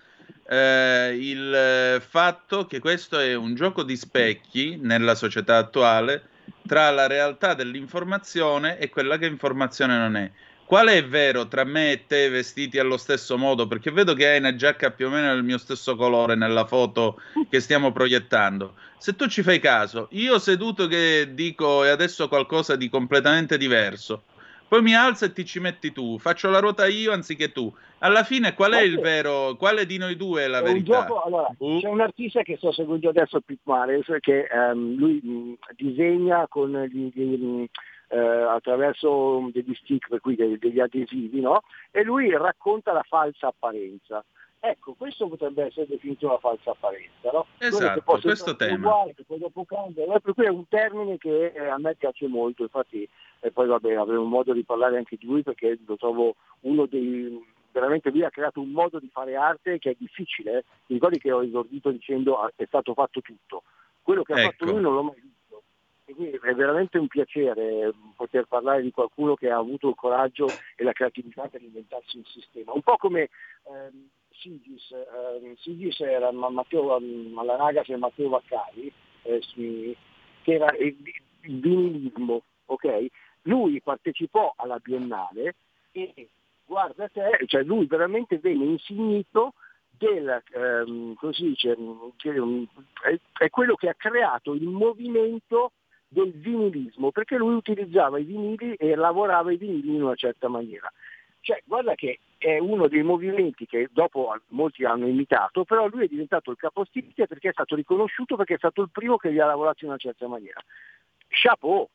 eh, il eh, fatto che questo è un gioco di specchi nella società attuale tra la realtà dell'informazione e quella che informazione non è. Quale è vero tra me e te vestiti allo stesso modo? Perché vedo che hai una giacca più o meno del mio stesso colore nella foto che stiamo proiettando. Se tu ci fai caso, io seduto che dico e adesso qualcosa di completamente diverso, poi mi alzo e ti ci metti tu, faccio la ruota io anziché tu. Alla fine qual è il vero, quale di noi due è la È un verità? gioco, allora, c'è un artista che sto seguendo adesso, Pete Mares, che ehm, lui mh, disegna con gli, gli, mh, eh, attraverso degli stick, per cui degli, degli adesivi, no? E lui racconta la falsa apparenza. Ecco, questo potrebbe essere definito una falsa apparenza, no? Esatto, questo tema. Uguale, che poi dopo cambia. Per cui è un termine che eh, a me piace molto, infatti e poi vabbè, avremo modo di parlare anche di lui perché lo trovo uno dei veramente lui ha creato un modo di fare arte che è difficile. Mi ricordi che ho esordito dicendo ah, è stato fatto tutto. Quello che ha Ecco. fatto lui non l'ho mai visto. E quindi è veramente un piacere eh, poter parlare di qualcuno che ha avuto il coraggio e la creatività per inventarsi un sistema. Un po' come ehm, Sigis, ehm, Sigis era Ma- Matteo, ehm, alla ragazza di Matteo Vaccari, eh, che era il, il vinilismo, ok? Lui partecipò alla Biennale e guarda te, cioè lui veramente venne insignito del, ehm, come si dice, è, è quello che ha creato il movimento del vinilismo, perché lui utilizzava i vinili e lavorava i vinili in una certa maniera. Cioè, guarda che è uno dei movimenti che dopo molti hanno imitato, però lui è diventato il capostipite perché è stato riconosciuto perché è stato il primo che vi ha lavorato in una certa maniera. Chapeau,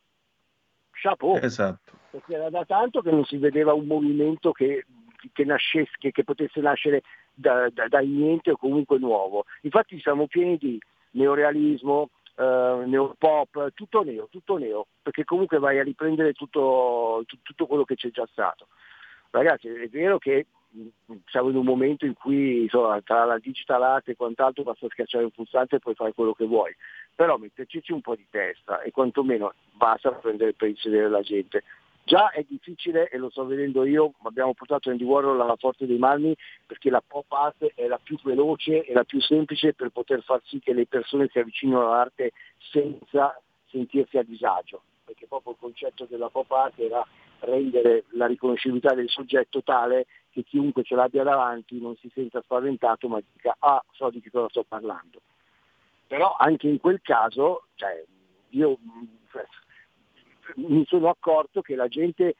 chapeau, Esatto. perché era da tanto che non si vedeva un movimento che, che nascesse, che, che potesse nascere da, da- dal niente o comunque nuovo. Infatti siamo pieni di neorealismo, eh, neopop, tutto neo, tutto neo, perché comunque vai a riprendere tutto, tu- tutto quello che c'è già stato. Ragazzi, è vero che mh, siamo in un momento in cui insomma, tra la digital art e quant'altro basta schiacciare un pulsante e puoi fare quello che vuoi, però metterci un po' di testa e quantomeno basta prendere per il la gente. Già è difficile e lo sto vedendo io, abbiamo portato Andy Warhol alla Forte dei Marmi perché la pop art è la più veloce e la più semplice per poter far sì che le persone si avvicinino all'arte senza sentirsi a disagio, perché proprio il concetto della pop art era rendere la riconoscibilità del soggetto tale che chiunque ce l'abbia davanti non si senta spaventato ma dica ah so di che cosa sto parlando. Però anche in quel caso, cioè, io mi sono accorto che la gente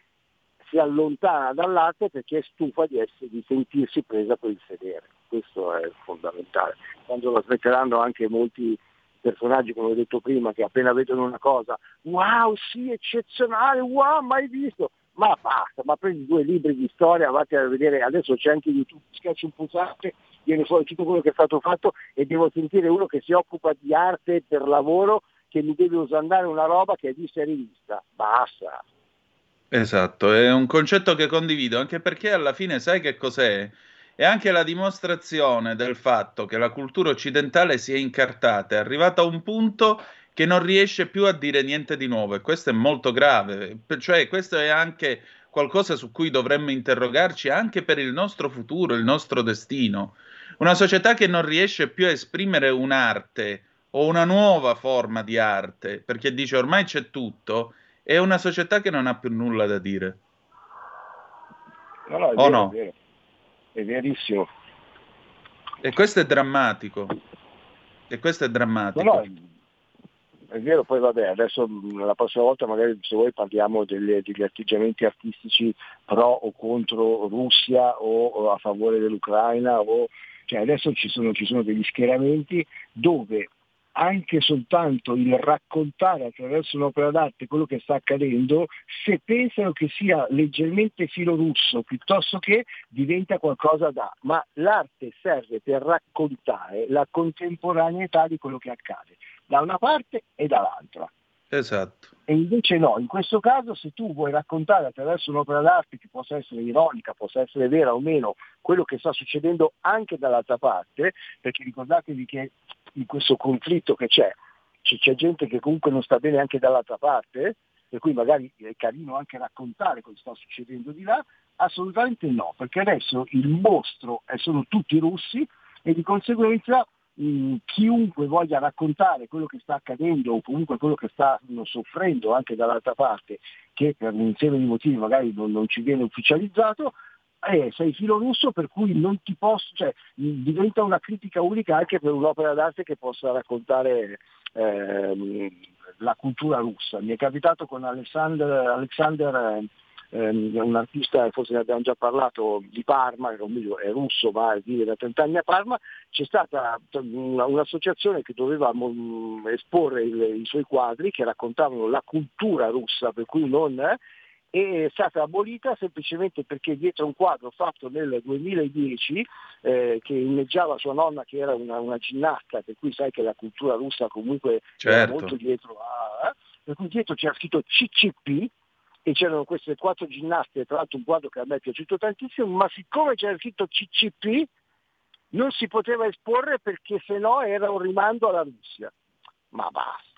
si allontana dall'arte perché è stufa di, essere, di sentirsi presa per il sedere. Questo è fondamentale. Quando lo smetteranno anche molti personaggi, come ho detto prima, che appena vedono una cosa, wow, sì, eccezionale, wow, mai visto. Ma basta, ma prendi due libri di storia, vatti a vedere, adesso c'è anche YouTube, schiacci un pulsante, viene fuori tutto quello che è stato fatto e devo sentire uno che si occupa di arte per lavoro che mi deve usare una roba che è vista e rivista. Basta. Esatto, è un concetto che condivido, anche perché alla fine sai che cos'è? È anche la dimostrazione del fatto che la cultura occidentale si è incartata, è arrivata a un punto che non riesce più a dire niente di nuovo e questo è molto grave, cioè questo è anche qualcosa su cui dovremmo interrogarci anche per il nostro futuro, il nostro destino. Una società che non riesce più a esprimere un'arte o una nuova forma di arte, perché dice ormai c'è tutto, è una società che non ha più nulla da dire. No, no, O vero, no? È verissimo. E questo è drammatico. E questo è drammatico. No, no, è vero, poi vabbè, adesso mh, la prossima volta magari se vuoi parliamo delle- degli atteggiamenti artistici pro o contro Russia o, o a favore dell'Ucraina, o, cioè adesso ci sono, ci sono degli schieramenti dove anche soltanto il raccontare attraverso un'opera d'arte quello che sta accadendo, se pensano che sia leggermente filorusso piuttosto che diventa qualcosa da... Ma l'arte serve per raccontare la contemporaneità di quello che accade, da una parte e dall'altra. Esatto. E invece no, in questo caso se tu vuoi raccontare attraverso un'opera d'arte che possa essere ironica, possa essere vera o meno, quello che sta succedendo anche dall'altra parte, perché ricordatevi che in questo conflitto che c'è, c- c'è gente che comunque non sta bene anche dall'altra parte, per cui magari è carino anche raccontare cosa sta succedendo di là, assolutamente no, perché adesso il mostro è- sono tutti russi e di conseguenza mh, chiunque voglia raccontare quello che sta accadendo o comunque quello che stanno soffrendo anche dall'altra parte, che per un insieme di motivi magari non, non ci viene ufficializzato, eh, sei filo russo per cui non ti posso, cioè diventa una critica unica anche per un'opera d'arte che possa raccontare ehm, la cultura russa. Mi è capitato con Alexander, Alexander eh, un artista, forse ne abbiamo già parlato, di Parma, comunque è russo ma vive da 30 anni a Parma, c'è stata una- un'associazione che doveva esporre il- i suoi quadri che raccontavano la cultura russa, per cui non... eh, è stata abolita semplicemente perché dietro un quadro fatto nel 2010 eh, che inneggiava sua nonna che era una, una, ginnasta, per cui sai che la cultura russa comunque certo. era molto dietro a... Eh? per cui dietro c'era scritto CCP e c'erano queste quattro ginnaste, tra l'altro un quadro che a me è piaciuto tantissimo, ma siccome c'era scritto CCP non si poteva esporre perché se no era un rimando alla Russia. Ma basta.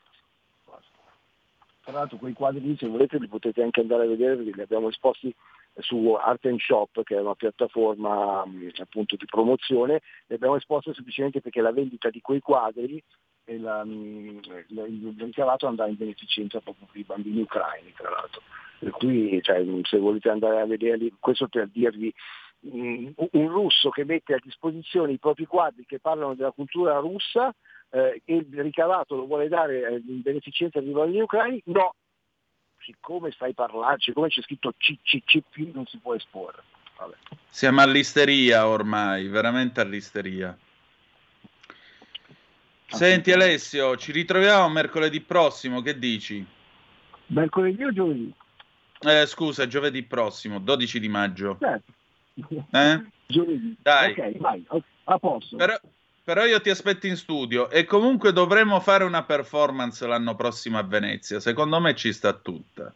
Tra l'altro quei quadri lì se volete li potete anche andare a vedere perché li abbiamo esposti su Art and Shop che è una piattaforma appunto di promozione, li abbiamo esposti semplicemente perché la vendita di quei quadri e la, il, ricavato andrà in beneficenza proprio per i bambini ucraini tra l'altro. Per cui cioè, se volete andare a vederli, questo per dirvi un russo che mette a disposizione i propri quadri che parlano della cultura russa eh, e il ricavato lo vuole dare in beneficenza dei bambini ucraini, no, siccome stai parlando, siccome c'è scritto CCCP non si può esporre. Vabbè. Siamo all'isteria ormai, veramente all'isteria. Senti Alessio, ci ritroviamo mercoledì prossimo, che dici? Mercoledì o giovedì? Eh, scusa, giovedì prossimo, 12 di maggio. Certo. Eh? Giovedì. Dai. Ok, vai, a posto. Però, però io ti aspetto in studio e comunque dovremo fare una performance l'anno prossimo a Venezia. Secondo me ci sta tutta.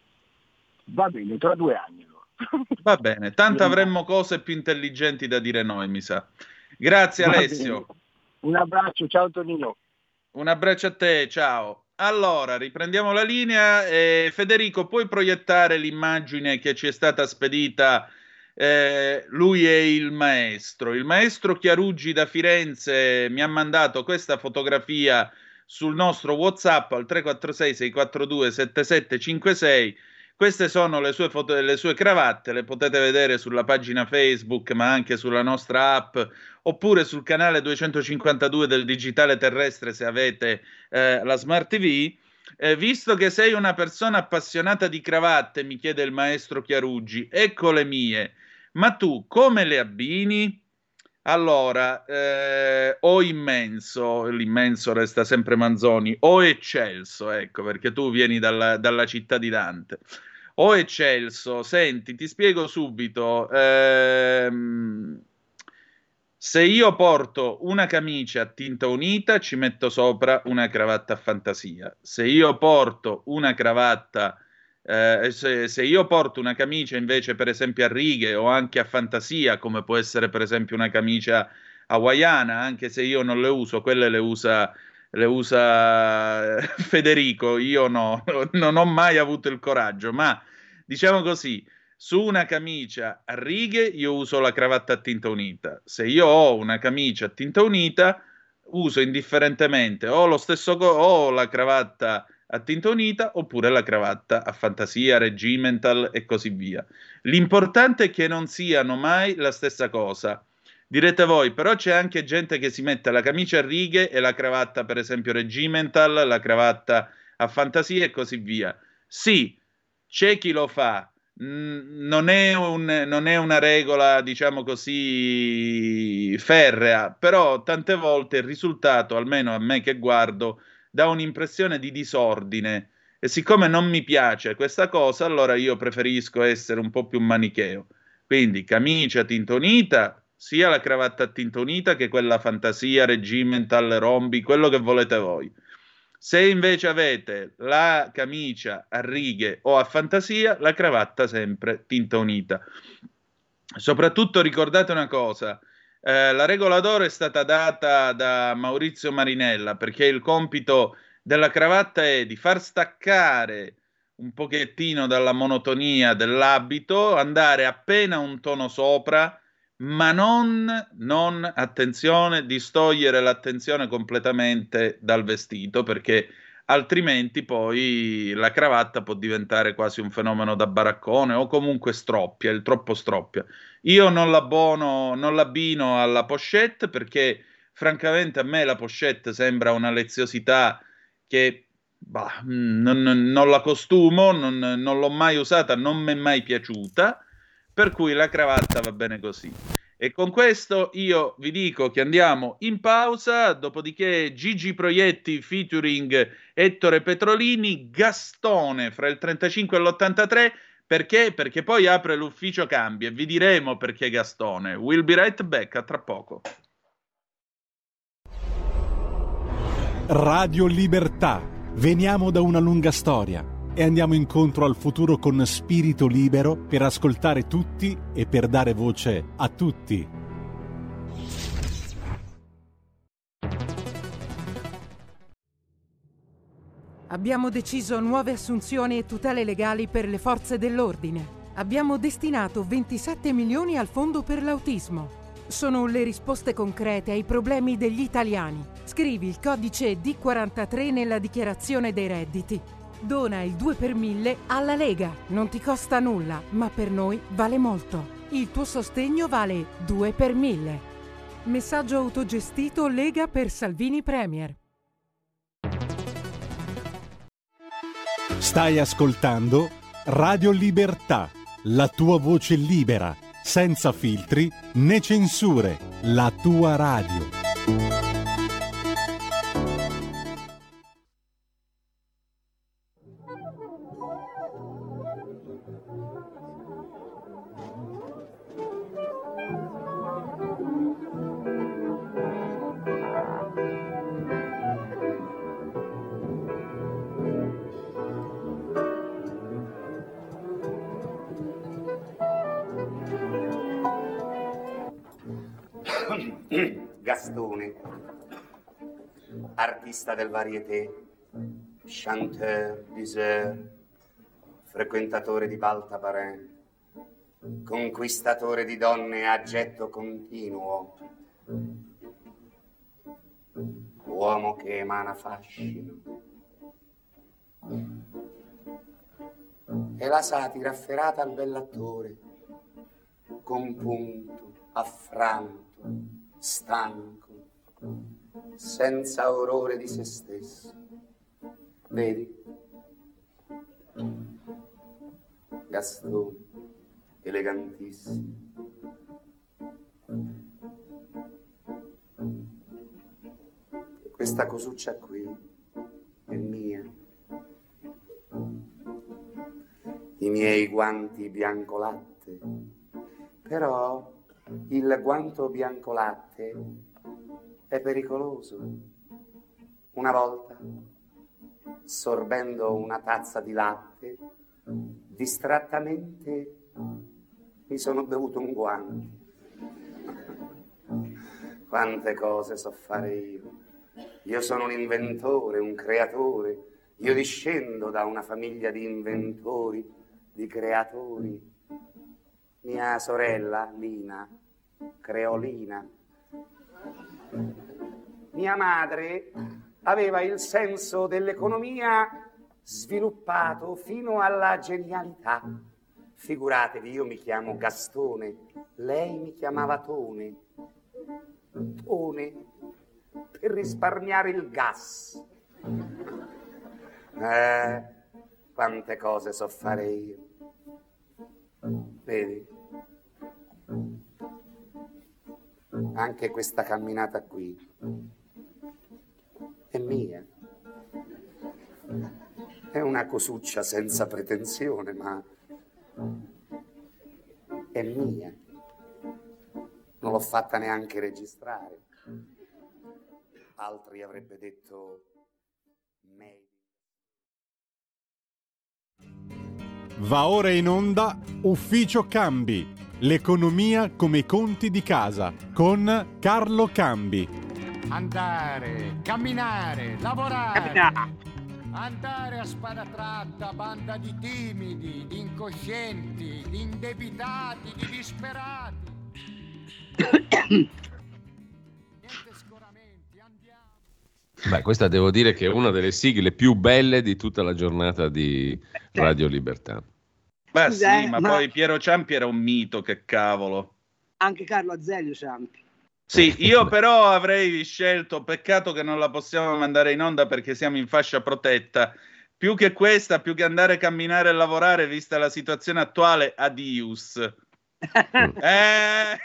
Va bene, tra due anni. Va bene, tanto avremmo cose più intelligenti da dire noi, mi sa. Grazie Alessio. Un abbraccio, ciao Tonino. Un abbraccio a te, ciao. Allora, riprendiamo la linea. Eh, Federico, puoi proiettare l'immagine che ci è stata spedita? Eh, lui è il maestro. Il maestro Chiaruggi da Firenze mi ha mandato questa fotografia sul nostro WhatsApp al 346 642 7756. Queste sono le sue, foto, le sue cravatte, le potete vedere sulla pagina Facebook, ma anche sulla nostra app, oppure sul canale 252 del Digitale Terrestre se avete eh, la Smart TV. Eh, visto che sei una persona appassionata di cravatte, mi chiede il maestro Chiaruggi, ecco le mie, ma tu come le abbini? Allora, eh, o immenso, l'immenso resta sempre Manzoni, o eccelso, ecco, perché tu vieni dalla, dalla città di Dante. O eccelso, senti, ti spiego subito. Ehm, se io porto una camicia a tinta unita, ci metto sopra una cravatta a fantasia. Se io porto una cravatta, eh, se, se, io porto una camicia invece, per esempio, a righe o anche a fantasia, come può essere per esempio una camicia hawaiana, anche se io non le uso, quelle le usa, le usa Federico, io no, non ho mai avuto il coraggio, ma diciamo così, su una camicia a righe io uso la cravatta a tinta unita. Se io ho una camicia a tinta unita, uso indifferentemente o co- o la cravatta a tinta unita oppure la cravatta a fantasia, regimental e così via. L'importante è che non siano mai la stessa cosa. Direte voi, però c'è anche gente che si mette la camicia a righe e la cravatta, per esempio, regimental, la cravatta a fantasia e così via. Sì, c'è chi lo fa, non è, un, non è, una regola, diciamo così, ferrea, però tante volte il risultato, almeno a me che guardo, dà un'impressione di disordine. E siccome non mi piace questa cosa, allora io preferisco essere un po' più manicheo. Quindi camicia tintonita, sia la cravatta tintonita che quella fantasia, regimental, rombi, quello che volete voi. Se invece avete la camicia a righe o a fantasia, la cravatta sempre tinta unita. Soprattutto ricordate una cosa, eh, la regola d'oro è stata data da Maurizio Marinella perché il compito della cravatta è di far staccare un pochettino dalla monotonia dell'abito, andare appena un tono sopra, ma non, non, attenzione, distogliere l'attenzione completamente dal vestito, perché altrimenti poi la cravatta può diventare quasi un fenomeno da baraccone o comunque stroppia, il troppo stroppia. Io non l'abbono, non l'abbino alla pochette perché francamente a me la pochette sembra una leziosità che bah, non, non, la costumo, non, non l'ho mai usata, non mi è mai piaciuta per cui la cravatta va bene così. E con questo io vi dico che andiamo in pausa, dopodiché Gigi Proietti featuring Ettore Petrolini, Gastone fra il 35 e l'83, Perché? Perché poi apre l'ufficio cambi e vi diremo perché Gastone. We'll be right back a tra poco. Radio Libertà. Veniamo da una lunga storia e andiamo incontro al futuro con spirito libero per ascoltare tutti e per dare voce a tutti. Abbiamo deciso nuove assunzioni e tutele legali per le forze dell'ordine. Abbiamo destinato 27 milioni al fondo per l'autismo. Sono le risposte concrete ai problemi degli italiani. Scrivi il codice D43 nella dichiarazione dei redditi. Dona il 2 per 1000 alla Lega. Non ti costa nulla, ma per noi vale molto. Il tuo sostegno vale 2 per 1000. Messaggio autogestito Lega per Salvini Premier. Stai ascoltando Radio Libertà, la tua voce libera, senza filtri né censure, la tua radio. Gastone, artista del variété, chanteur, diseur, frequentatore di Baltabarin, conquistatore di donne a getto continuo, uomo che emana fascino. E la satira afferrata al bell'attore, compunto, affranto, stanco, senza orrore di se stesso. Vedi? Gastone, elegantissimo. E questa cosuccia qui è mia. I miei guanti bianco latte, però il guanto bianco latte è pericoloso. Una volta, sorbendo una tazza di latte, distrattamente mi sono bevuto un guanto. Quante cose so fare io. Io sono un inventore, un creatore. Io discendo da una famiglia di inventori, di creatori. Mia sorella, Lina, creolina. Mia madre aveva il senso dell'economia sviluppato fino alla genialità. Figuratevi, io mi chiamo Gastone, lei mi chiamava Tone. Tone, per risparmiare il gas. Eh, quante cose so fare io. Vedi? Anche questa camminata qui è mia. È una cosuccia senza pretensione, ma è mia. Non l'ho fatta neanche registrare. Altri avrebbe detto meglio. Va ora in onda Ufficio Cambi, l'economia come i conti di casa, con Carlo Cambi. Andare, camminare, lavorare. Andare a spada tratta, banda di timidi, di incoscienti, di indebitati, di disperati. Beh, questa devo dire che è una delle sigle più belle di tutta la giornata di Radio Libertà. Beh Scusa, sì, eh, ma, ma- poi Piero Ciampi era un mito, che cavolo. Anche Carlo Azeglio Ciampi. Sì, io però avrei scelto, peccato che non la possiamo mandare in onda perché siamo in fascia protetta. Più che questa, più che andare a camminare e lavorare, vista la situazione attuale, adius. Eh,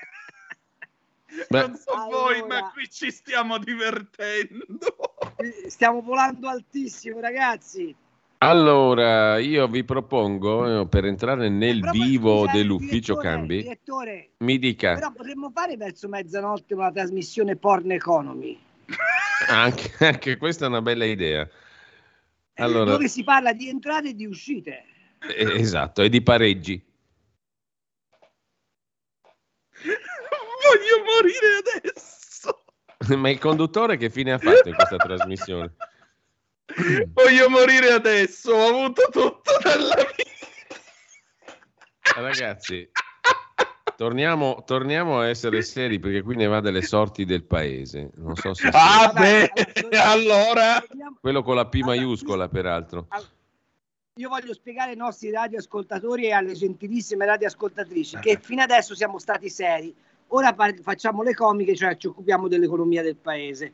Beh. non so voi, ma qui ci stiamo divertendo. Stiamo volando altissimo, ragazzi. Allora, io vi propongo, eh, per entrare nel Proprio, vivo dell'ufficio direttore, cambi, direttore, mi dica, Però potremmo fare verso mezzanotte una trasmissione porn economy, anche, anche questa è una bella idea. Allora, dove si parla di entrate e di uscite. eh, esatto, e di pareggi. Voglio morire adesso. Ma il conduttore che fine ha fatto in questa trasmissione? Voglio morire adesso. Ho avuto tutto dalla vita. Ragazzi, torniamo, torniamo a essere seri perché qui ne va delle sorti del paese. Non so se... Ah, beh, allora. Quello con la P maiuscola, peraltro. Io voglio spiegare ai nostri radioascoltatori e alle gentilissime radioascoltatrici che fino adesso siamo stati seri, ora par- facciamo le comiche, cioè ci occupiamo dell'economia del paese.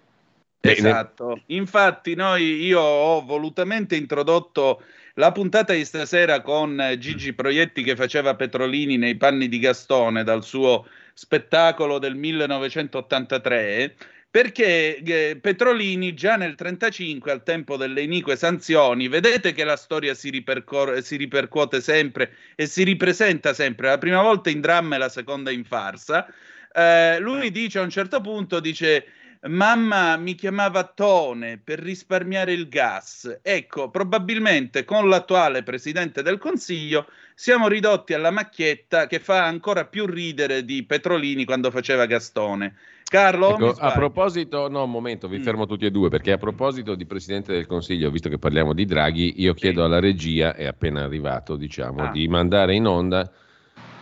Esatto. Infatti, noi io ho volutamente introdotto la puntata di stasera con Gigi Proietti che faceva Petrolini nei panni di Gastone dal suo spettacolo del 1983. Perché eh, Petrolini già nel 1935, al tempo delle inique sanzioni, vedete che la storia si, ripercor- si ripercuote sempre e si ripresenta sempre, la prima volta in dramma e la seconda in farsa. Eh, lui dice a un certo punto, dice Mamma mi chiamava Tone per risparmiare il gas. Ecco, probabilmente con l'attuale presidente del Consiglio siamo ridotti alla macchietta che fa ancora più ridere di Petrolini quando faceva Gastone. Carlo? Ecco, a proposito, no, un momento, vi fermo tutti e due, perché a proposito di Presidente del Consiglio, visto che parliamo di Draghi, io chiedo alla regia, è appena arrivato, diciamo, Ah. di mandare in onda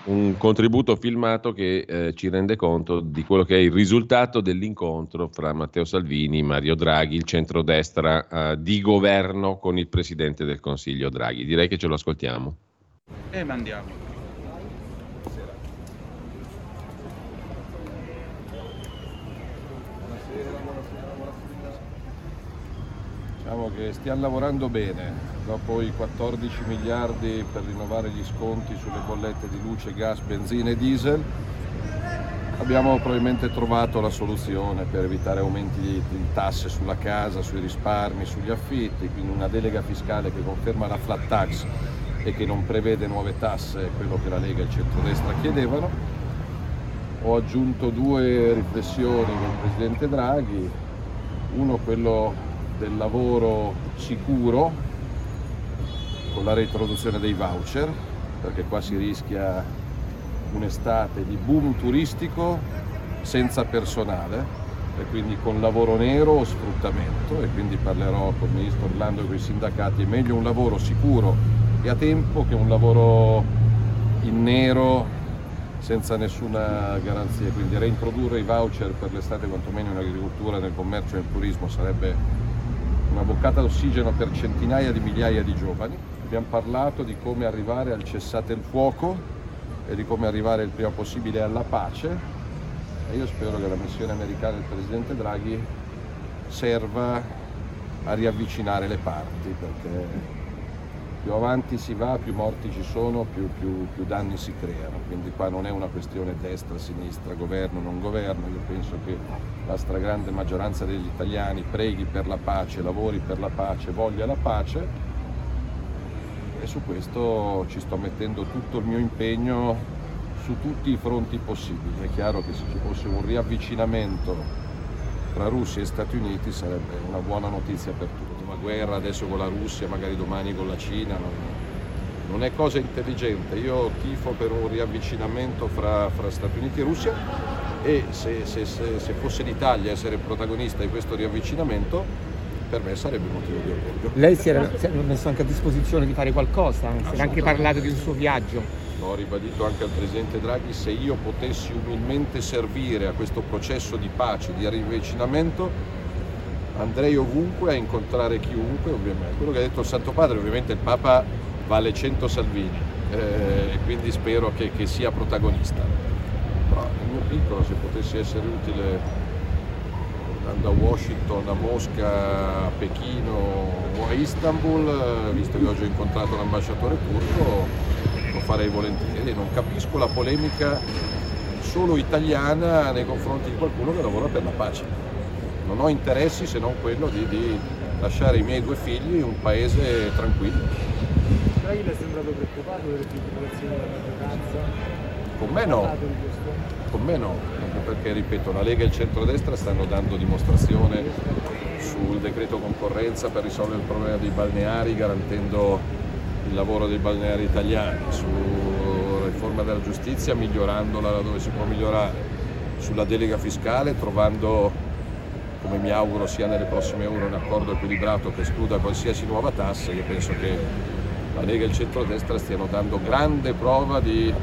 un contributo filmato che eh, ci rende conto di quello che è il risultato dell'incontro fra Matteo Salvini, Mario Draghi, il centrodestra eh, di governo con il Presidente del Consiglio Draghi. Direi che ce lo ascoltiamo. E mandiamo. Diciamo che stiamo lavorando bene, dopo i 14 miliardi per rinnovare gli sconti sulle bollette di luce, gas, benzina e diesel, abbiamo probabilmente trovato la soluzione per evitare aumenti di, tasse sulla casa, sui risparmi, sugli affitti, quindi una delega fiscale che conferma la flat tax e che non prevede nuove tasse, quello che la Lega e il centrodestra chiedevano. Ho aggiunto due riflessioni con il Presidente Draghi, uno quello del lavoro sicuro con la reintroduzione dei voucher, perché qua si rischia un'estate di boom turistico senza personale e quindi con lavoro nero o sfruttamento. E quindi parlerò con il Ministro Orlando e con i sindacati, è meglio un lavoro sicuro e a tempo che un lavoro in nero senza nessuna garanzia, quindi reintrodurre i voucher per l'estate quantomeno in agricoltura, nel commercio e nel turismo sarebbe una boccata d'ossigeno per centinaia di migliaia di giovani. Abbiamo parlato di come arrivare al cessate il fuoco e di come arrivare il prima possibile alla pace e io spero che la missione americana del Presidente Draghi serva a riavvicinare le parti perché più avanti si va, più morti ci sono, più, più- più danni si creano. Quindi qua non è una questione destra, sinistra, governo, non governo. Io penso che la stragrande maggioranza degli italiani preghi per la pace, lavori per la pace, voglia la pace e su questo ci sto mettendo tutto il mio impegno su tutti i fronti possibili. È chiaro che se ci fosse un riavvicinamento tra Russia e Stati Uniti sarebbe una buona notizia per tutti. Una guerra adesso con la Russia, magari domani con la Cina, non, non è cosa intelligente. Io tifo per un riavvicinamento fra, fra Stati Uniti e Russia e se, se- se- se fosse l'Italia a essere protagonista di questo riavvicinamento, per me sarebbe motivo di orgoglio. Lei si era, si era messo anche a disposizione di fare qualcosa, si era anche parlato di un suo viaggio. L'ho ribadito anche al Presidente Draghi, se io potessi umilmente servire a questo processo di pace, di riavvicinamento, andrei ovunque a incontrare chiunque, ovviamente. Quello che ha detto il Santo Padre, ovviamente il Papa vale 100 Salvini, eh, e quindi spero che, che sia protagonista. Però nel mio piccolo, se potessi essere utile andando a Washington, a Mosca, a Pechino o a Istanbul, eh, visto che oggi ho incontrato l'ambasciatore turco, lo farei volentieri. Non capisco la polemica solo italiana nei confronti di qualcuno che lavora per la pace. Non ho interessi se non quello di, di lasciare i miei due figli in un paese tranquillo. Draghi le è sembrato preoccupato delle filtrazioni della maggioranza? Con me no, con me no, anche perché ripeto, la Lega e il centrodestra stanno dando dimostrazione sul decreto concorrenza per risolvere il problema dei balneari garantendo il lavoro dei balneari italiani, sulla riforma della giustizia migliorandola laddove si può migliorare, sulla delega fiscale trovando, come mi auguro sia nelle prossime ore, un accordo equilibrato che escluda qualsiasi nuova tassa. Io penso che la Lega e il centrodestra stiano dando grande prova di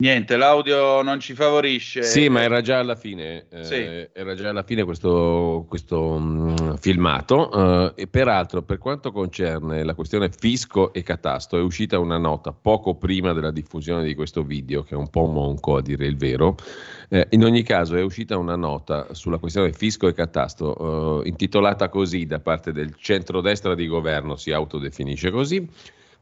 Niente, l'audio non ci favorisce. Sì, ma era già alla fine, eh, Sì. era già alla fine questo, questo, mh, filmato. eh, e peraltro, per quanto concerne la questione fisco e catasto, è uscita una nota poco prima della diffusione di questo video, che è un po' monco a dire il vero. Eh, in ogni caso, è uscita una nota sulla questione fisco e catasto, eh, intitolata così da parte del centrodestra di governo, si autodefinisce così.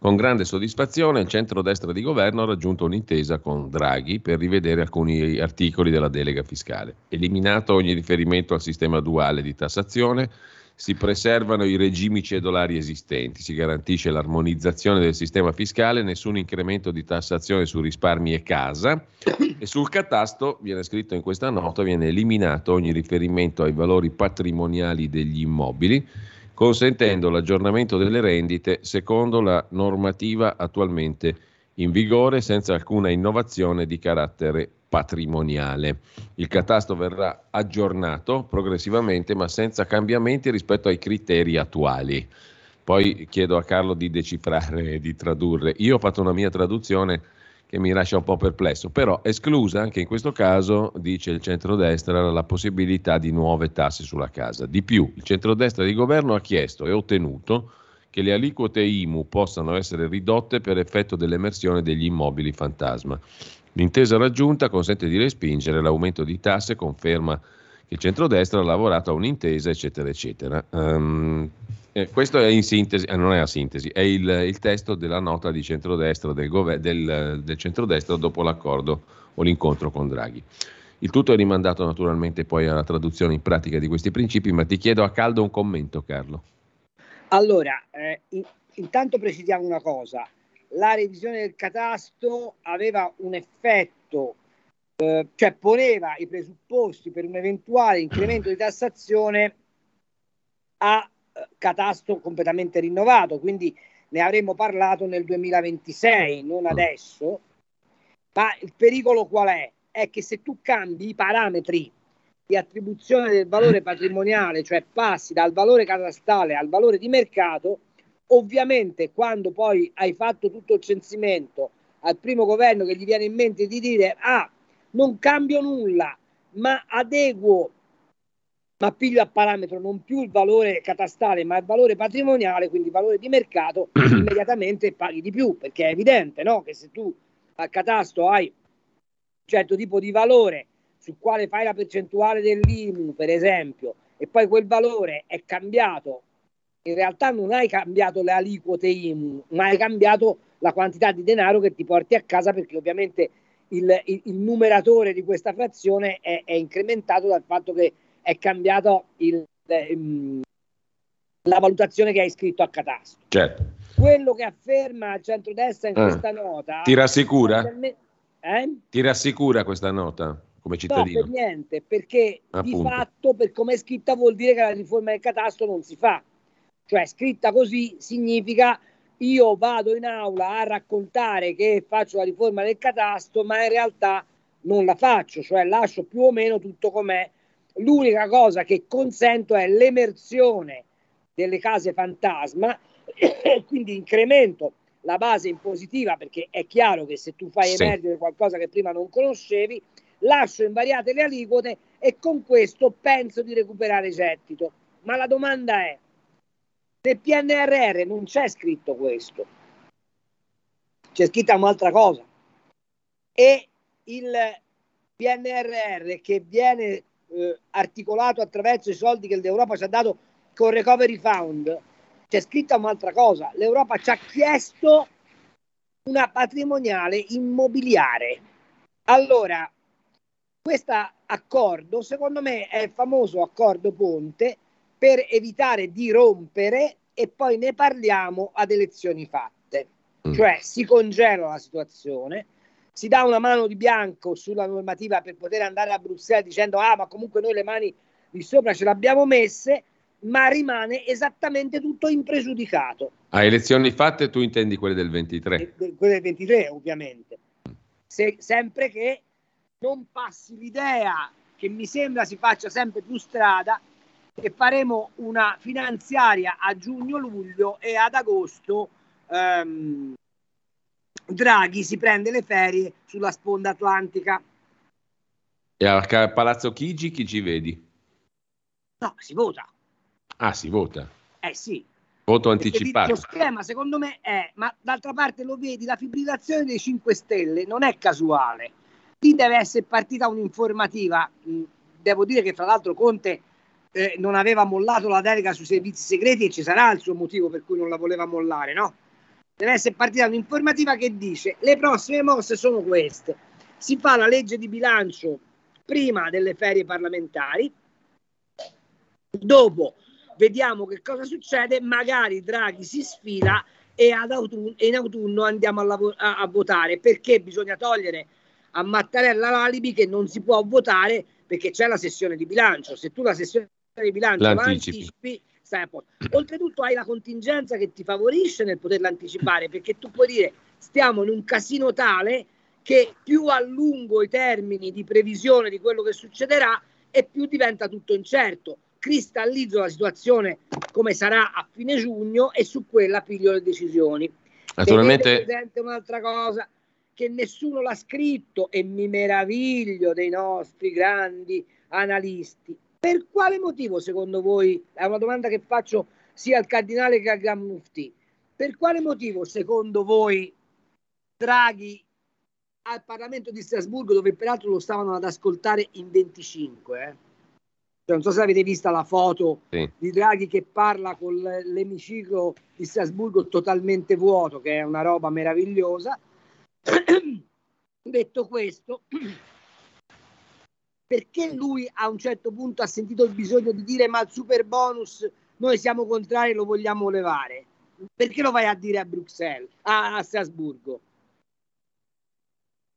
Con grande soddisfazione il centrodestra di governo ha raggiunto un'intesa con Draghi per rivedere alcuni articoli della delega fiscale. Eliminato ogni riferimento al sistema duale di tassazione, si preservano i regimi cedolari esistenti, si garantisce l'armonizzazione del sistema fiscale, nessun incremento di tassazione su risparmi e casa e sul catasto, viene scritto in questa nota, viene eliminato ogni riferimento ai valori patrimoniali degli immobili consentendo l'aggiornamento delle rendite secondo la normativa attualmente in vigore senza alcuna innovazione di carattere patrimoniale. Il catasto verrà aggiornato progressivamente ma senza cambiamenti rispetto ai criteri attuali. Poi chiedo a Carlo di decifrare e di tradurre. Io ho fatto una mia traduzione che mi lascia un po' perplesso, però esclusa anche in questo caso, dice il centrodestra, la possibilità di nuove tasse sulla casa. Di più, il centrodestra di governo ha chiesto e ottenuto che le aliquote IMU possano essere ridotte per effetto dell'emersione degli immobili fantasma. L'intesa raggiunta consente di respingere l'aumento di tasse, conferma che il centrodestra ha lavorato a un'intesa, eccetera, eccetera. Ehm, eh, questo è in sintesi, eh, non è la sintesi, è il, il testo della nota di centrodestra del, gover- del, del centrodestra dopo l'accordo o l'incontro con Draghi. Il tutto è rimandato naturalmente poi alla traduzione in pratica di questi principi, ma ti chiedo a caldo un commento, Carlo. Allora, eh, in- intanto precisiamo una cosa. La revisione del catasto aveva un effetto, eh, cioè poneva i presupposti per un eventuale incremento di tassazione a catasto completamente rinnovato, quindi ne avremmo parlato nel 2026, non adesso. Ma il pericolo qual è? È che se tu cambi i parametri di attribuzione del valore patrimoniale, cioè passi dal valore catastale al valore di mercato, ovviamente quando poi hai fatto tutto il censimento al primo governo che gli viene in mente di dire ah, non cambio nulla, ma adeguo, ma piglio a parametro non più il valore catastale, ma il valore patrimoniale, quindi il valore di mercato, immediatamente paghi di più, perché è evidente no? che se tu al catasto hai un certo tipo di valore sul quale fai la percentuale dell'IMU, per esempio, e poi quel valore è cambiato, in realtà non hai cambiato le aliquote IMU, ma hai cambiato la quantità di denaro che ti porti a casa perché ovviamente il, il- il numeratore di questa frazione è, è incrementato dal fatto che è cambiato il, ehm, la valutazione che hai scritto a catasto. Certo. Quello che afferma il centrodestra in Ah. questa nota... Ti rassicura? Eh? Ti rassicura questa nota come No, cittadino? per niente, perché di Appunto. fatto, per come è scritta, vuol dire che la riforma del catasto non si fa. Cioè, scritta così significa io vado in aula a raccontare che faccio la riforma del catasto, ma in realtà non la faccio, cioè lascio più o meno tutto com'è. L'unica cosa che consento è l'emersione delle case fantasma, e quindi incremento la base impositiva perché è chiaro che se tu fai Sì. emergere qualcosa che prima non conoscevi, lascio invariate le aliquote e con questo penso di recuperare gettito. Ma la domanda è, nel PNRR non c'è scritto questo, c'è scritta un'altra cosa. E il PNRR che viene eh, articolato attraverso i soldi che l'Europa ci ha dato con Recovery Fund, c'è scritta un'altra cosa. L'Europa ci ha chiesto una patrimoniale immobiliare. Allora, questo accordo, secondo me, è il famoso accordo ponte per evitare di rompere e poi ne parliamo ad elezioni fatte. Mm. Cioè si congela la situazione, si dà una mano di bianco sulla normativa per poter andare a Bruxelles dicendo ah ma comunque noi le mani di sopra ce le abbiamo messe, ma rimane esattamente tutto impregiudicato. A elezioni fatte tu intendi quelle del 23? De- Quelle del 23 ovviamente. Se- sempre che non passi l'idea che mi sembra si faccia sempre più strada e faremo una finanziaria a giugno-luglio e ad agosto ehm, Draghi si prende le ferie sulla sponda atlantica. E a Palazzo Chigi chi ci vedi? No, si vota. Ah, si vota. Eh sì. Voto anticipato. Lo schema secondo me è, ma d'altra parte lo vedi, la fibrillazione dei 5 Stelle non è casuale. Lì deve essere partita un'informativa. Mh, Devo dire che fra l'altro Conte eh, non aveva mollato la delega sui servizi segreti e ci sarà il suo motivo per cui non la voleva mollare, no? Deve essere partita un'informativa che dice le prossime mosse sono queste. Si fa la legge di bilancio prima delle ferie parlamentari, dopo vediamo che cosa succede, magari Draghi si sfila e, ad autunno, e in autunno andiamo a, lavo- a- a votare perché bisogna togliere a Mattarella l'alibi che non si può votare perché c'è la sessione di bilancio. Se tu la sessione di bilancio la anticipi, posto. Oltretutto hai la contingenza che ti favorisce nel poterla anticipare perché tu puoi dire stiamo in un casino tale che più allungo i termini di previsione di quello che succederà e più diventa tutto incerto. Cristallizzo la situazione come sarà a fine giugno e su quella piglio le decisioni. Naturalmente- Tenete un'altra cosa che nessuno l'ha scritto e mi meraviglio dei nostri grandi analisti. Per quale motivo secondo voi, è una domanda che faccio sia al cardinale che al Gran Mufti, per quale motivo secondo voi Draghi al Parlamento di Strasburgo, dove peraltro lo stavano ad ascoltare in 25, eh? Cioè, non so se avete vista la foto Sì. di Draghi che parla con l'emiciclo di Strasburgo totalmente vuoto, che è una roba meravigliosa. Detto questo, perché lui a un certo punto ha sentito il bisogno di dire ma il super bonus noi siamo contrari lo vogliamo levare? Perché lo vai a dire a Bruxelles, a, a Strasburgo?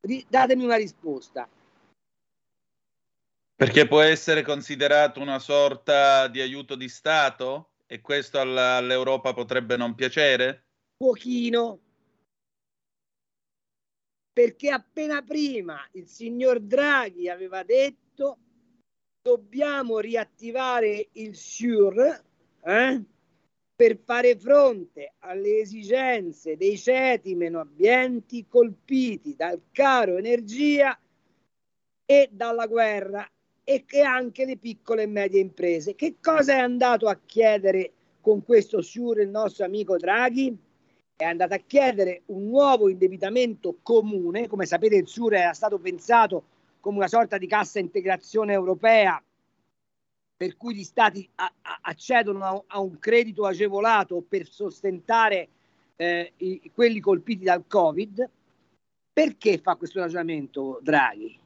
Ri- datemi una risposta. Perché può essere considerato una sorta di aiuto di Stato e questo all'Europa potrebbe non piacere? pochino perché appena prima il signor Draghi aveva detto dobbiamo riattivare il SURE eh, per fare fronte alle esigenze dei ceti meno abbienti colpiti dal caro energia e dalla guerra e che anche le piccole e medie imprese. Che cosa è andato a chiedere con questo SURE il nostro amico Draghi? È andato a chiedere un nuovo indebitamento comune, come sapete il SURE era stato pensato come una sorta di cassa integrazione europea per cui gli stati a- a- accedono a, a un credito agevolato per sostentare eh, i- quelli colpiti dal Covid. Perché fa questo ragionamento Draghi?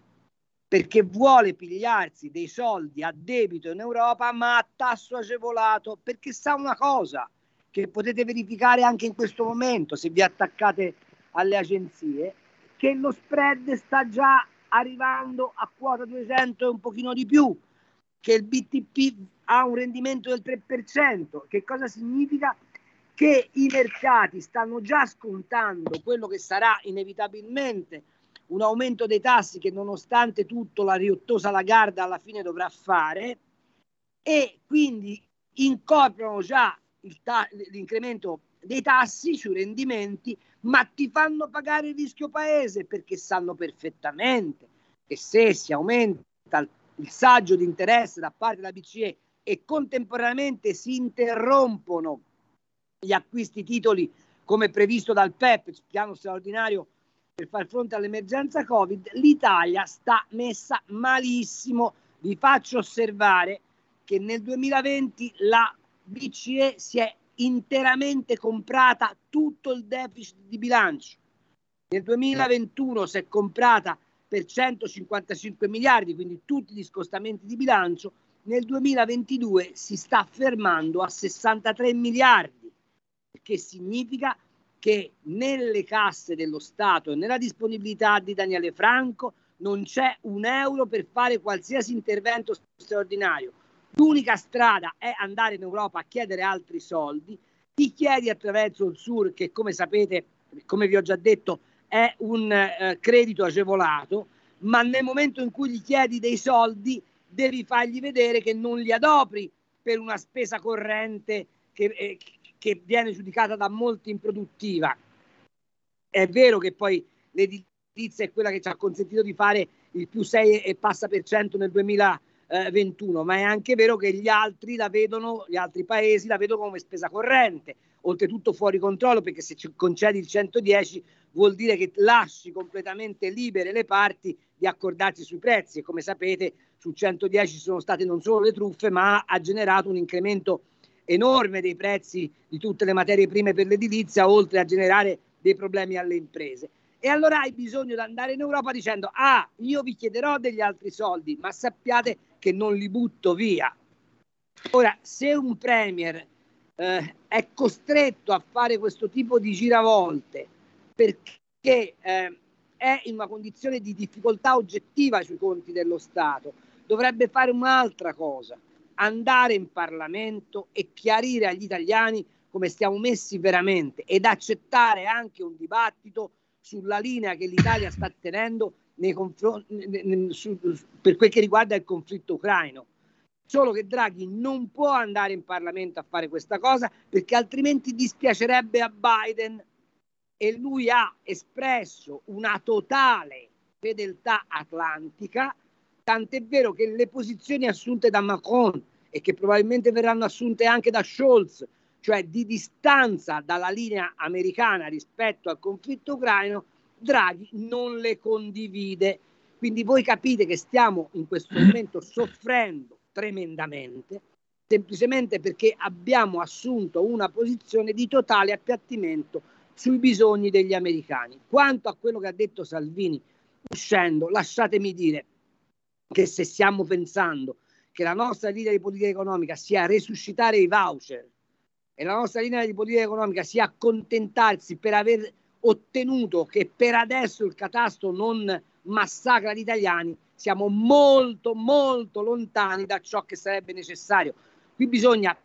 Perché vuole pigliarsi dei soldi a debito in Europa, ma a tasso agevolato, perché sa una cosa che potete verificare anche in questo momento se vi attaccate alle agenzie, che lo spread sta già arrivando a quota 200 e un pochino di più, che il BTP ha un rendimento del 3%. Che cosa significa? Che i mercati stanno già scontando quello che sarà inevitabilmente un aumento dei tassi che nonostante tutto la riottosa Lagarde alla fine dovrà fare e quindi incorporano già ta- l'incremento dei tassi sui rendimenti, ma ti fanno pagare il rischio paese perché sanno perfettamente che se si aumenta il, saggio di interesse da parte della BCE e contemporaneamente si interrompono gli acquisti titoli come previsto dal PEP, piano straordinario per far fronte all'emergenza Covid, l'Italia sta messa malissimo. Vi faccio osservare che nel 2020 la BCE si è interamente comprata tutto il deficit di bilancio. Nel 2021 si è comprata per 155 miliardi, quindi tutti gli scostamenti di bilancio, nel 2022 si sta fermando a 63 miliardi, che significa che nelle casse dello Stato e nella disponibilità di Daniele Franco non c'è un euro per fare qualsiasi intervento straordinario. L'unica strada è andare in Europa a chiedere altri soldi. Ti chiedi attraverso il SUR, che come sapete, come vi ho già detto, è un eh, credito agevolato, ma nel momento in cui gli chiedi dei soldi devi fargli vedere che non li adopri per una spesa corrente che, eh, che viene giudicata da molti improduttiva. È vero che poi l'edilizia è quella che ci ha consentito di fare il più 6 e passa per cento nel 2021, ma è anche vero che gli altri la vedono, gli altri paesi la vedono come spesa corrente, oltretutto fuori controllo, perché se ci concedi il 110 vuol dire che lasci completamente libere le parti di accordarsi sui prezzi e come sapete su 110 ci sono state non solo le truffe, ma ha generato un incremento enorme dei prezzi di tutte le materie prime per l'edilizia, oltre a generare dei problemi alle imprese. E allora hai bisogno di andare in Europa dicendo, ah, io vi chiederò degli altri soldi, ma sappiate che non li butto via. Ora, se un premier eh, è costretto a fare questo tipo di giravolte perché eh, è in una condizione di difficoltà oggettiva sui conti dello Stato, dovrebbe fare un'altra cosa, andare in Parlamento e chiarire agli italiani come stiamo messi veramente ed accettare anche un dibattito sulla linea che l'Italia sta tenendo confron- su, per quel che riguarda il conflitto ucraino. Solo che Draghi non può andare in Parlamento a fare questa cosa perché altrimenti dispiacerebbe a Biden e lui ha espresso una totale fedeltà atlantica, tant'è vero che le posizioni assunte da Macron e che probabilmente verranno assunte anche da Scholz, cioè di distanza dalla linea americana rispetto al conflitto ucraino, Draghi non le condivide. Quindi voi capite che stiamo in questo momento soffrendo tremendamente, semplicemente perché abbiamo assunto una posizione di totale appiattimento sui bisogni degli americani. Quanto a quello che ha detto Salvini uscendo, lasciatemi dire che se stiamo pensando che la nostra linea di politica economica sia resuscitare i voucher e la nostra linea di politica economica sia accontentarsi per aver ottenuto che per adesso il catasto non massacra gli italiani, siamo molto molto lontani da ciò che sarebbe necessario. Qui bisogna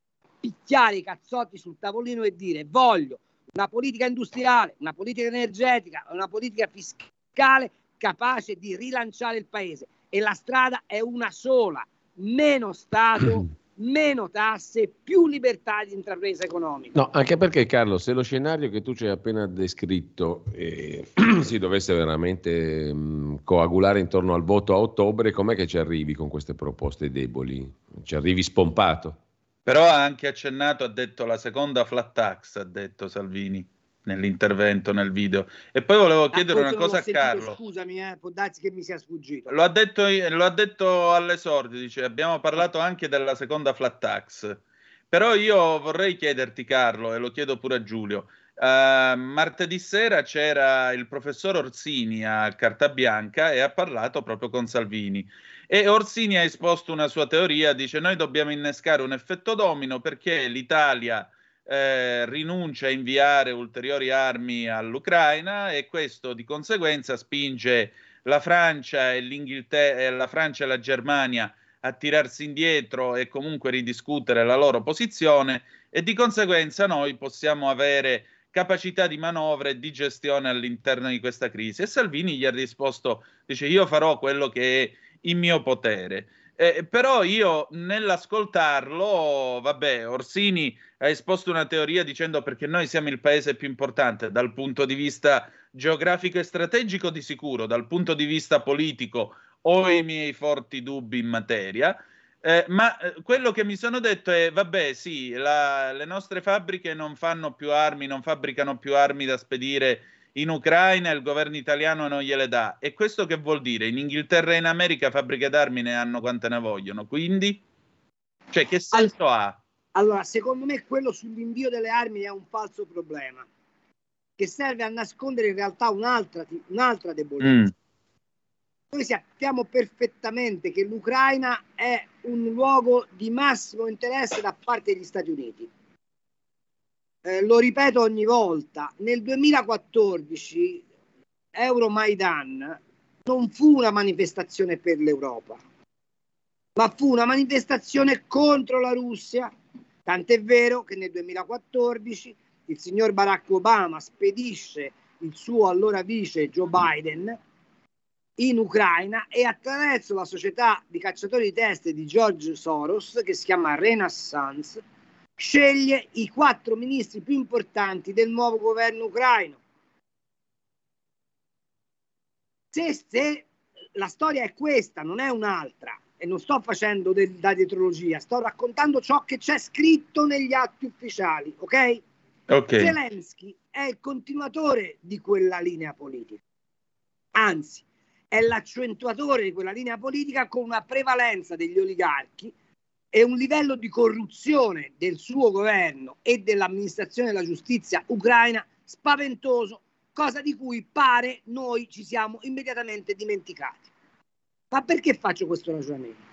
picchiare i cazzotti sul tavolino e dire voglio una politica industriale, una politica energetica, una politica fiscale capace di rilanciare il paese. E la strada è una sola, meno Stato, meno tasse, più libertà di intrapresa economica. No, anche perché Carlo, se lo scenario che tu ci hai appena descritto eh, si dovesse veramente mh, coagulare intorno al voto a ottobre, com'è che ci arrivi con queste proposte deboli? Ci arrivi spompato? Però ha anche accennato, ha detto la seconda flat tax, ha detto Salvini nell'intervento, nel video. E poi volevo chiedere una cosa a Carlo. Scusami, eh, può darsi che mi sia sfuggito. Lo ha detto, lo ha detto all'esordio, dice abbiamo parlato anche della seconda flat tax. Però io vorrei chiederti, Carlo, e lo chiedo pure a Giulio, Uh, martedì sera c'era il professor Orsini a Carta Bianca e ha parlato proprio con Salvini. E Orsini ha esposto una sua teoria, dice noi dobbiamo innescare un effetto domino perché l'Italia eh, rinuncia a inviare ulteriori armi all'Ucraina e questo di conseguenza spinge la Francia e l'Inghilterra, eh, la Francia e la Germania a tirarsi indietro e comunque ridiscutere la loro posizione e di conseguenza noi possiamo avere capacità di manovra e di gestione all'interno di questa crisi. E Salvini gli ha risposto, dice io farò quello che è in mio potere. Eh, però io nell'ascoltarlo, vabbè, Orsini ha esposto una teoria dicendo perché noi siamo il paese più importante dal punto di vista geografico e strategico di sicuro, dal punto di vista politico ho i miei forti dubbi in materia. Eh, ma eh, quello che mi sono detto è, vabbè, sì, la, le nostre fabbriche non fanno più armi, non fabbricano più armi da spedire in Ucraina, il governo italiano non gliele dà. E questo che vuol dire? In Inghilterra e in America fabbriche d'armi ne hanno quante ne vogliono, quindi? Cioè, che senso ha? Allora, secondo me quello sull'invio delle armi è un falso problema, che serve a nascondere in realtà un'altra, un'altra debolezza. Mm Noi sappiamo perfettamente che l'Ucraina è un luogo di massimo interesse da parte degli Stati Uniti. Eh, lo ripeto ogni volta, nel 2014 Euromaidan non fu una manifestazione per l'Europa, ma fu una manifestazione contro la Russia. Tant'è vero che nel 2014 il signor Barack Obama spedisce il suo allora vice Joe Biden in Ucraina e attraverso la società di cacciatori di teste di George Soros, che si chiama Renaissance, sceglie i quattro ministri più importanti del nuovo governo ucraino. Se, se la storia è questa, non è un'altra, e non sto facendo del, da dietrologia, sto raccontando ciò che c'è scritto negli atti ufficiali, ok? Ok. Zelensky è il continuatore di quella linea politica, anzi è l'accentuatore di quella linea politica con una prevalenza degli oligarchi e un livello di corruzione del suo governo e dell'amministrazione della giustizia ucraina spaventoso, cosa di cui pare noi ci siamo immediatamente dimenticati. Ma perché faccio questo ragionamento?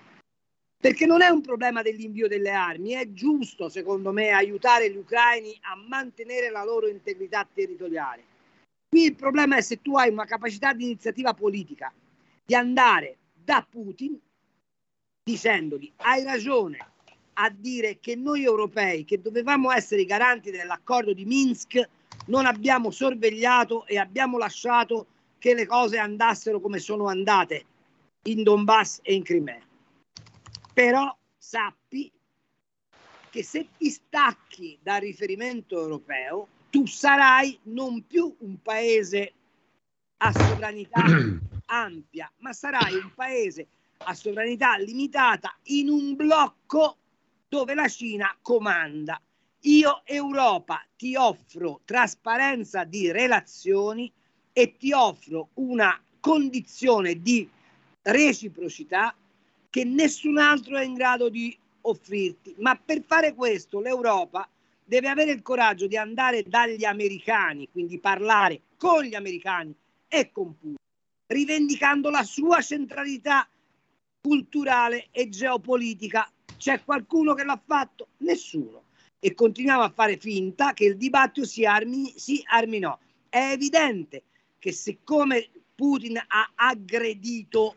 Perché non è un problema dell'invio delle armi, è giusto secondo me aiutare gli ucraini a mantenere la loro integrità territoriale. Qui il problema è se tu hai una capacità di iniziativa politica di andare da Putin dicendogli hai ragione a dire che noi europei che dovevamo essere i garanti dell'accordo di Minsk non abbiamo sorvegliato e abbiamo lasciato che le cose andassero come sono andate in Donbass e in Crimea. Però sappi che se ti stacchi dal riferimento europeo, tu sarai non più un paese a sovranità ampia, ma sarai un paese a sovranità limitata in un blocco dove la Cina comanda. Io Europa ti offro trasparenza di relazioni e ti offro una condizione di reciprocità che nessun altro è in grado di offrirti. Ma per fare questo l'Europa deve avere il coraggio di andare dagli americani, quindi parlare con gli americani e con Putin, rivendicando la sua centralità culturale e geopolitica. C'è qualcuno che l'ha fatto? Nessuno. E continuiamo a fare finta che il dibattito si armi, si armi no. È evidente che siccome Putin ha aggredito,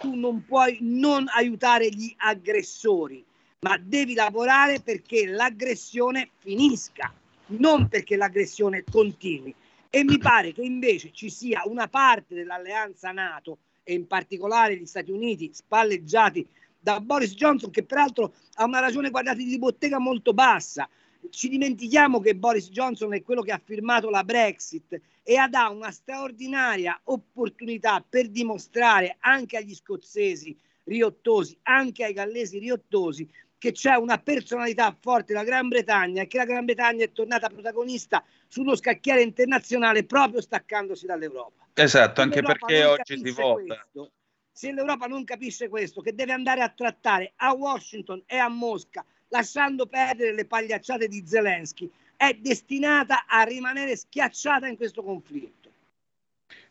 tu non puoi non aiutare gli aggressori, ma devi lavorare perché l'aggressione finisca, non perché l'aggressione continui. E mi pare che invece ci sia una parte dell'alleanza NATO e in particolare gli Stati Uniti spalleggiati da Boris Johnson che peraltro ha una ragione guardate di bottega molto bassa. Ci dimentichiamo che Boris Johnson è quello che ha firmato la Brexit e ha dato una straordinaria opportunità per dimostrare anche agli scozzesi riottosi, anche ai gallesi riottosi, che c'è una personalità forte della Gran Bretagna e che la Gran Bretagna è tornata protagonista sullo scacchiere internazionale proprio staccandosi dall'Europa. Esatto, anche perché oggi si vota. questo, se l'Europa non capisce questo, che deve andare a trattare a Washington e a Mosca, lasciando perdere le pagliacciate di Zelensky, è destinata a rimanere schiacciata in questo conflitto.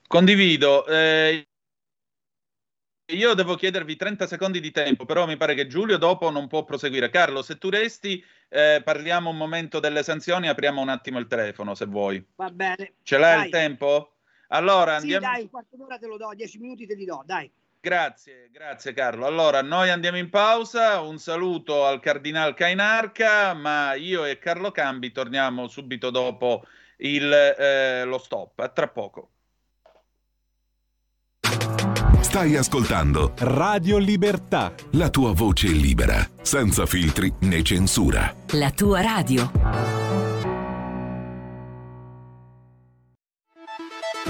Condivido. eh, io devo chiedervi 30 secondi di tempo, però mi pare che Giulio dopo non può proseguire. Carlo, se tu resti, eh, parliamo un momento delle sanzioni, apriamo un attimo il telefono se vuoi. Va bene. Ce l'hai Dai. il tempo? Allora Sì, andiamo. dai, un quarto d'ora te lo do, dieci minuti te li do, dai. Grazie, grazie Carlo. Allora, noi andiamo in pausa. Un saluto al Cardinal Cainarca, ma io e Carlo Cambi torniamo subito dopo il, eh, lo stop. A tra poco. Stai ascoltando Radio Libertà. la tua voce libera, senza filtri né censura. La tua radio.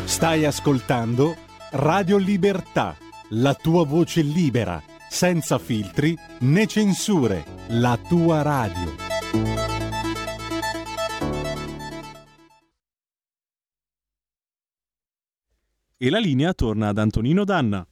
Stai ascoltando Radio Libertà, la tua voce libera, senza filtri né censure, la tua radio. E la linea torna ad Antonino Danna.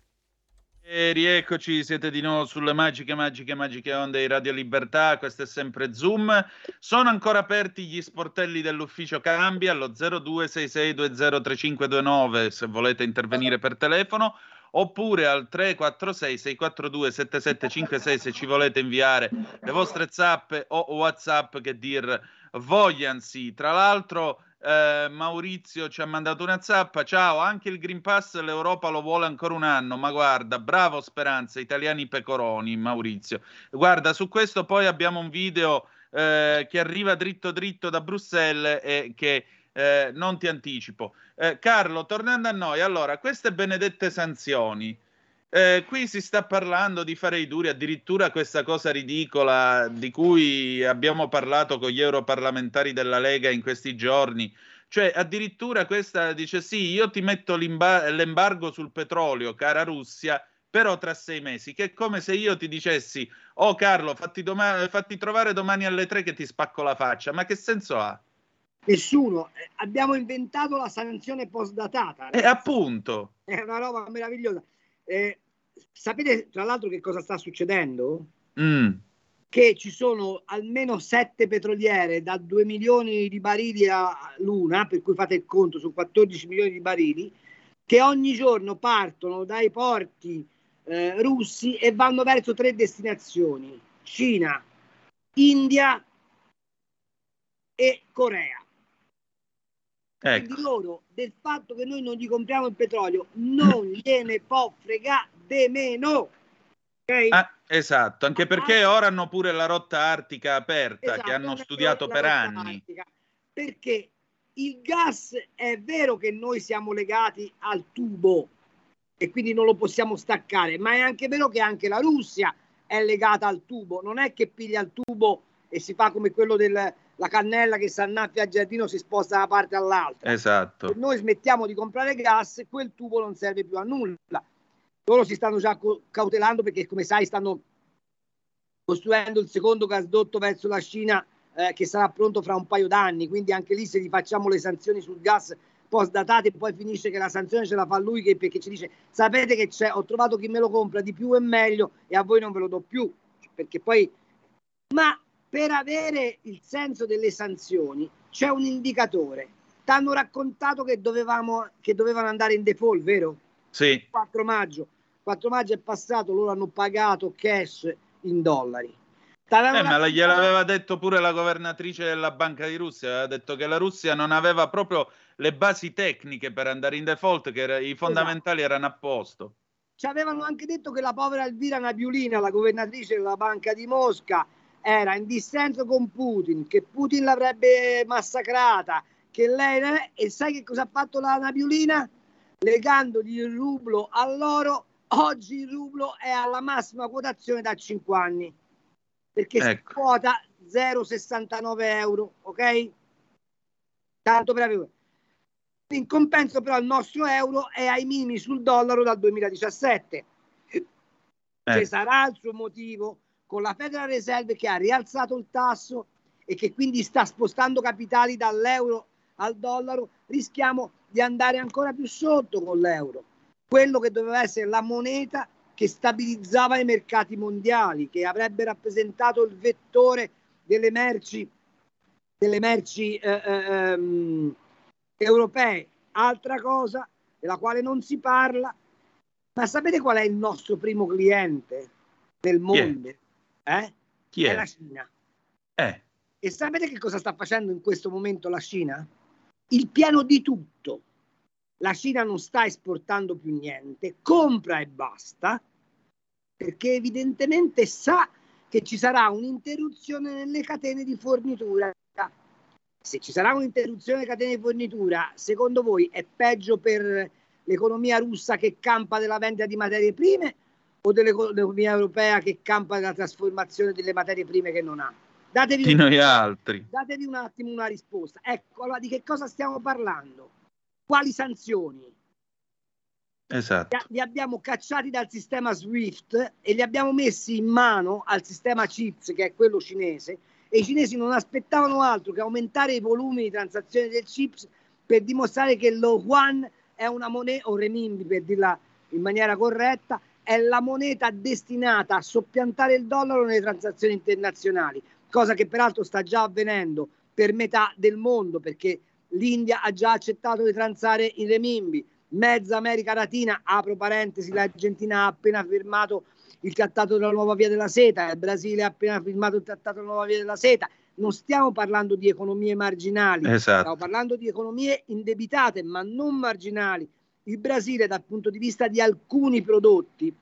E rieccoci, siete di nuovo sulle magiche, magiche, magiche onde di Radio Libertà. Questo è sempre Zoom. Sono ancora aperti gli sportelli dell'ufficio Cambi allo 0266203529 se volete intervenire per telefono oppure al 346 642 7756 se ci volete inviare le vostre zappe o whatsapp che dir vogliansi. Tra l'altro eh, Maurizio ci ha mandato una zappa, ciao, anche il Green Pass l'Europa lo vuole ancora un anno, ma guarda, bravo Speranza, italiani pecoroni, Maurizio. Guarda, su questo poi abbiamo un video eh, che arriva dritto dritto da Bruxelles e che eh, non ti anticipo. Eh, Carlo, tornando a noi, allora, queste benedette sanzioni, eh, qui si sta parlando di fare i duri, addirittura questa cosa ridicola di cui abbiamo parlato con gli europarlamentari della Lega in questi giorni. Cioè, addirittura questa dice: Sì, io ti metto l'embargo sul petrolio, cara Russia, però tra sei mesi. Che è come se io ti dicessi: Oh, Carlo, fatti, doma- fatti trovare domani alle tre che ti spacco la faccia. Ma che senso ha? Nessuno. Eh, abbiamo inventato la sanzione post-datata. E eh, appunto. È una roba meravigliosa. Eh, sapete tra l'altro che cosa sta succedendo? Mm. Che ci sono almeno sette petroliere da 2 milioni di barili a l'una, per cui fate il conto, su 14 milioni di barili, che ogni giorno partono dai porti eh, russi e vanno verso tre destinazioni, Cina, India e Corea. Ecco. Quindi loro del fatto che noi non gli compriamo il petrolio non gliene può fregare de meno. Okay? Ah, esatto, anche perché ora hanno pure la rotta artica aperta Esatto, che hanno studiato per anni. artica. Perché il gas è vero che noi siamo legati al tubo e quindi non lo possiamo staccare, ma è anche vero che anche la Russia è legata al tubo. Non è che piglia il tubo e si fa come quello della cannella che si annaffia al giardino si sposta da una parte all'altra. Esatto. Se noi smettiamo di comprare gas, quel tubo non serve più a nulla. Loro si stanno già cautelando perché, come sai, stanno costruendo il secondo gasdotto verso la Cina eh, che sarà pronto fra un paio d'anni. Quindi anche lì se gli facciamo le sanzioni sul gas post datate, poi finisce che la sanzione ce la fa lui che, perché ci dice sapete che c'è, ho trovato chi me lo compra di più e meglio e a voi non ve lo do più. Perché poi... Ma per avere il senso delle sanzioni c'è un indicatore. Ti hanno raccontato che, dovevamo, che dovevano andare in default, vero? Sì. 4 maggio. 4 maggio è passato, loro hanno pagato cash in dollari. Eh, ma la- gliel'aveva detto pure la governatrice della Banca di Russia, aveva detto che la Russia non aveva proprio le basi tecniche per andare in default, che era- i fondamentali erano a posto. Ci avevano anche detto che la povera Elvira Nabiulina, la governatrice della Banca di Mosca, era in dissenso con Putin, che Putin l'avrebbe massacrata, che lei... E sai che cosa ha fatto la Nabiulina? Legandogli il rublo all'oro, oggi il rublo è alla massima quotazione da 5 anni, perché si Ecco. quota 0,69 euro, ok? Tanto per avere... In compenso però il nostro euro è ai minimi sul dollaro dal 2017. Ci Eh. sarà il suo motivo con la Federal Reserve che ha rialzato il tasso e che quindi sta spostando capitali dall'euro al dollaro, rischiamo di andare ancora più sotto con l'euro. Quello che doveva essere la moneta che stabilizzava i mercati mondiali, che avrebbe rappresentato il vettore delle merci, delle merci eh, eh, ehm, europee. Altra cosa della quale non si parla, ma sapete qual è il nostro primo cliente nel mondo? Eh? Chi è? la Cina. Eh, E sapete che cosa sta facendo in questo momento la Cina? Il piano di tutto. La Cina non sta esportando più niente, compra e basta, perché evidentemente sa che ci sarà un'interruzione nelle catene di fornitura. Se ci sarà un'interruzione nelle catene di fornitura, secondo voi è peggio per l'economia russa che campa della vendita di materie prime o dell'economia europea che campa della trasformazione delle materie prime che non ha? Datevi di un- noi altri. datevi un attimo una risposta. Ecco, allora di che cosa stiamo parlando? Quali sanzioni? Esatto. Li- Li abbiamo cacciati dal sistema SWIFT e li abbiamo messi in mano al sistema CIPS, che è quello cinese, e i cinesi non aspettavano altro che aumentare i volumi di transazioni del CIPS per dimostrare che lo yuan è una moneta, o renminbi per dirla in maniera corretta, è la moneta destinata a soppiantare il dollaro nelle transazioni internazionali, cosa che peraltro sta già avvenendo per metà del mondo, perché l'India ha già accettato di transare in renminbi, mezza America Latina, apro parentesi, l'Argentina ha appena firmato il trattato della nuova via della seta, il Brasile ha appena firmato il trattato della nuova via della seta. Non stiamo parlando di economie marginali, Esatto. stiamo parlando di economie indebitate, ma non marginali. Il Brasile, dal punto di vista di alcuni prodotti,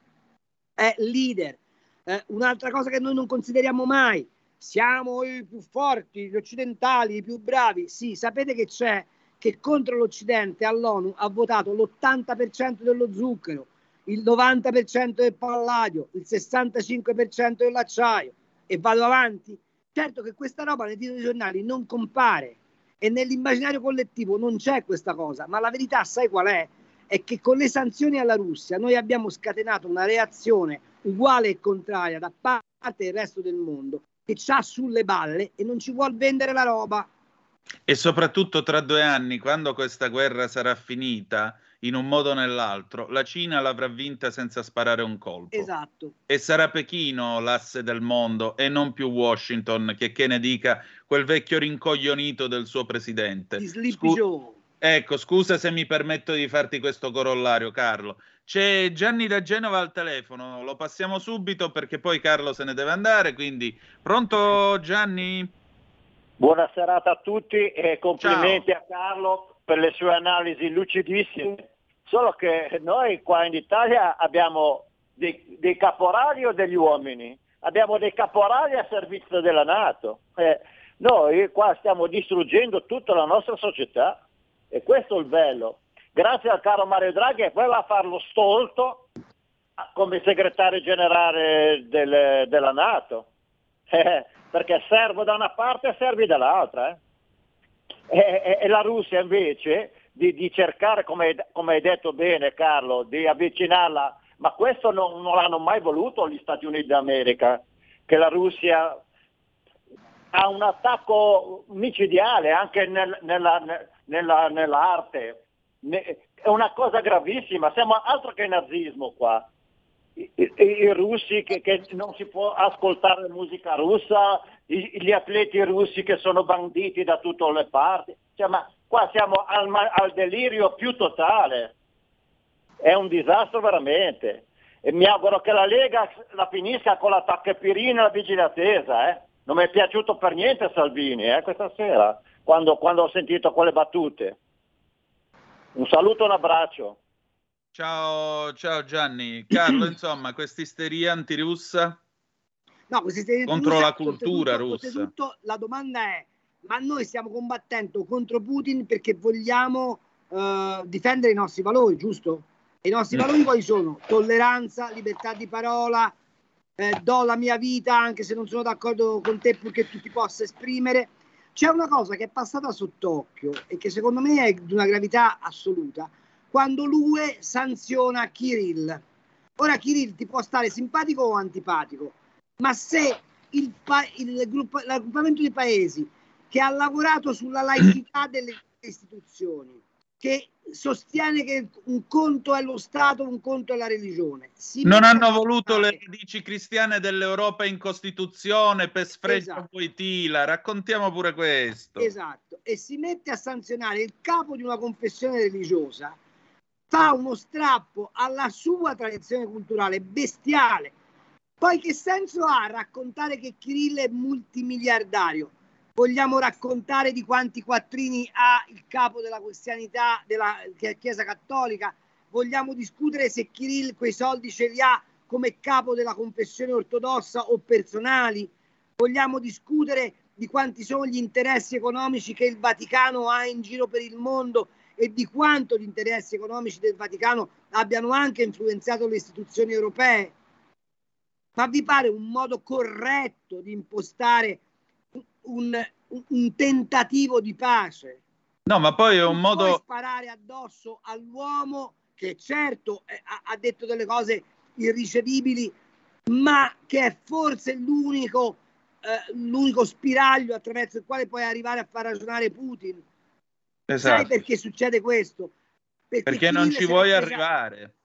è leader. Eh, un'altra cosa che noi non consideriamo mai, siamo i più forti, gli occidentali, i più bravi. Sì, sapete che c'è che contro l'Occidente all'ONU ha votato l'80% dello zucchero, il 90% del palladio, il 65% dell'acciaio e vado avanti. Certo che questa roba nei titoli dei giornali non compare e nell'immaginario collettivo non c'è questa cosa, ma la verità sai qual è? È che con le sanzioni alla Russia noi abbiamo scatenato una reazione uguale e contraria da parte del resto del mondo che ha sulle balle e non ci vuol vendere la roba. E soprattutto tra due anni, quando questa guerra sarà finita, in un modo o nell'altro, la Cina l'avrà vinta senza sparare un colpo. Esatto. E sarà Pechino l'asse del mondo e non più Washington, che che ne dica quel vecchio rincoglionito del suo presidente. Di Sleepy Scu- Joe. Ecco, scusa se mi permetto di farti questo corollario, Carlo. C'è Gianni da Genova al telefono, lo passiamo subito perché poi Carlo se ne deve andare, quindi pronto Gianni? Buona serata a tutti e complimenti a Carlo per le sue analisi lucidissime. Solo che noi qua in Italia abbiamo dei, dei caporali o degli uomini? Abbiamo dei caporali a servizio della Nato. Eh, noi qua stiamo distruggendo tutta la nostra società e questo è il bello. Grazie al caro Mario Draghi poi va a farlo stolto come segretario generale del- della Nato. Eh, perché servo da una parte e servi dall'altra. eh. E, e- e la Russia invece di, di cercare, come, come hai detto bene Carlo, di avvicinarla, ma questo non, non l'hanno mai voluto gli Stati Uniti d'America, che la Russia ha un attacco micidiale anche nel- nella, nella- nell'arte. Ne- È una cosa gravissima, siamo altro che nazismo qua. I, i- i russi che, che non si può ascoltare musica russa, i- gli atleti russi che sono banditi da tutte le parti. Cioè, ma qua siamo al, al delirio più totale. È un disastro veramente. E mi auguro che la Lega la finisca con la tacchepirina e la vigilatesa. Eh? Non mi è piaciuto per niente Salvini eh, questa sera, quando, quando ho sentito quelle battute. Un saluto e un abbraccio. Ciao, ciao Gianni. Carlo, insomma, questa isteria antirussa No, contro la cultura russa. la domanda è, ma noi stiamo combattendo contro Putin perché vogliamo eh, difendere i nostri valori, giusto? E i nostri Mm. valori quali sono? Tolleranza, libertà di parola, eh, do la mia vita anche se non sono d'accordo con te purché tu ti possa esprimere. C'è una cosa che è passata sott'occhio e che secondo me è di una gravità assoluta, quando l'UE sanziona Kirill. Ora Kirill ti può stare simpatico o antipatico, ma se il, pa- il gruppo- raggruppamento di paesi che ha lavorato sulla laicità delle istituzioni, che sostiene che un conto è lo Stato, un conto è la religione, si Non hanno voluto le radici cristiane dell'Europa in Costituzione per sfregio Esatto. Voitila. Raccontiamo pure questo. Esatto, e si mette a sanzionare il capo di una confessione religiosa, fa uno strappo alla sua tradizione culturale bestiale. Poi che senso ha raccontare che Kirill è multimiliardario? Vogliamo raccontare di quanti quattrini ha il capo della cristianità, della Chiesa Cattolica? Vogliamo discutere se Kirill quei soldi ce li ha come capo della confessione ortodossa o personali? Vogliamo discutere di quanti sono gli interessi economici che il Vaticano ha in giro per il mondo e di quanto gli interessi economici del Vaticano abbiano anche influenzato le istituzioni europee? Ma vi pare un modo corretto di impostare un, un- tentativo di pace? No, ma poi è un Non modo. sparare addosso all'uomo che certo eh, ha, detto delle cose irricevibili, ma che è forse l'unico, eh, l'unico spiraglio attraverso il quale puoi arrivare a far ragionare Putin. Sai Esatto. perché succede questo? Perché non Kirill ci se vuoi arrivare.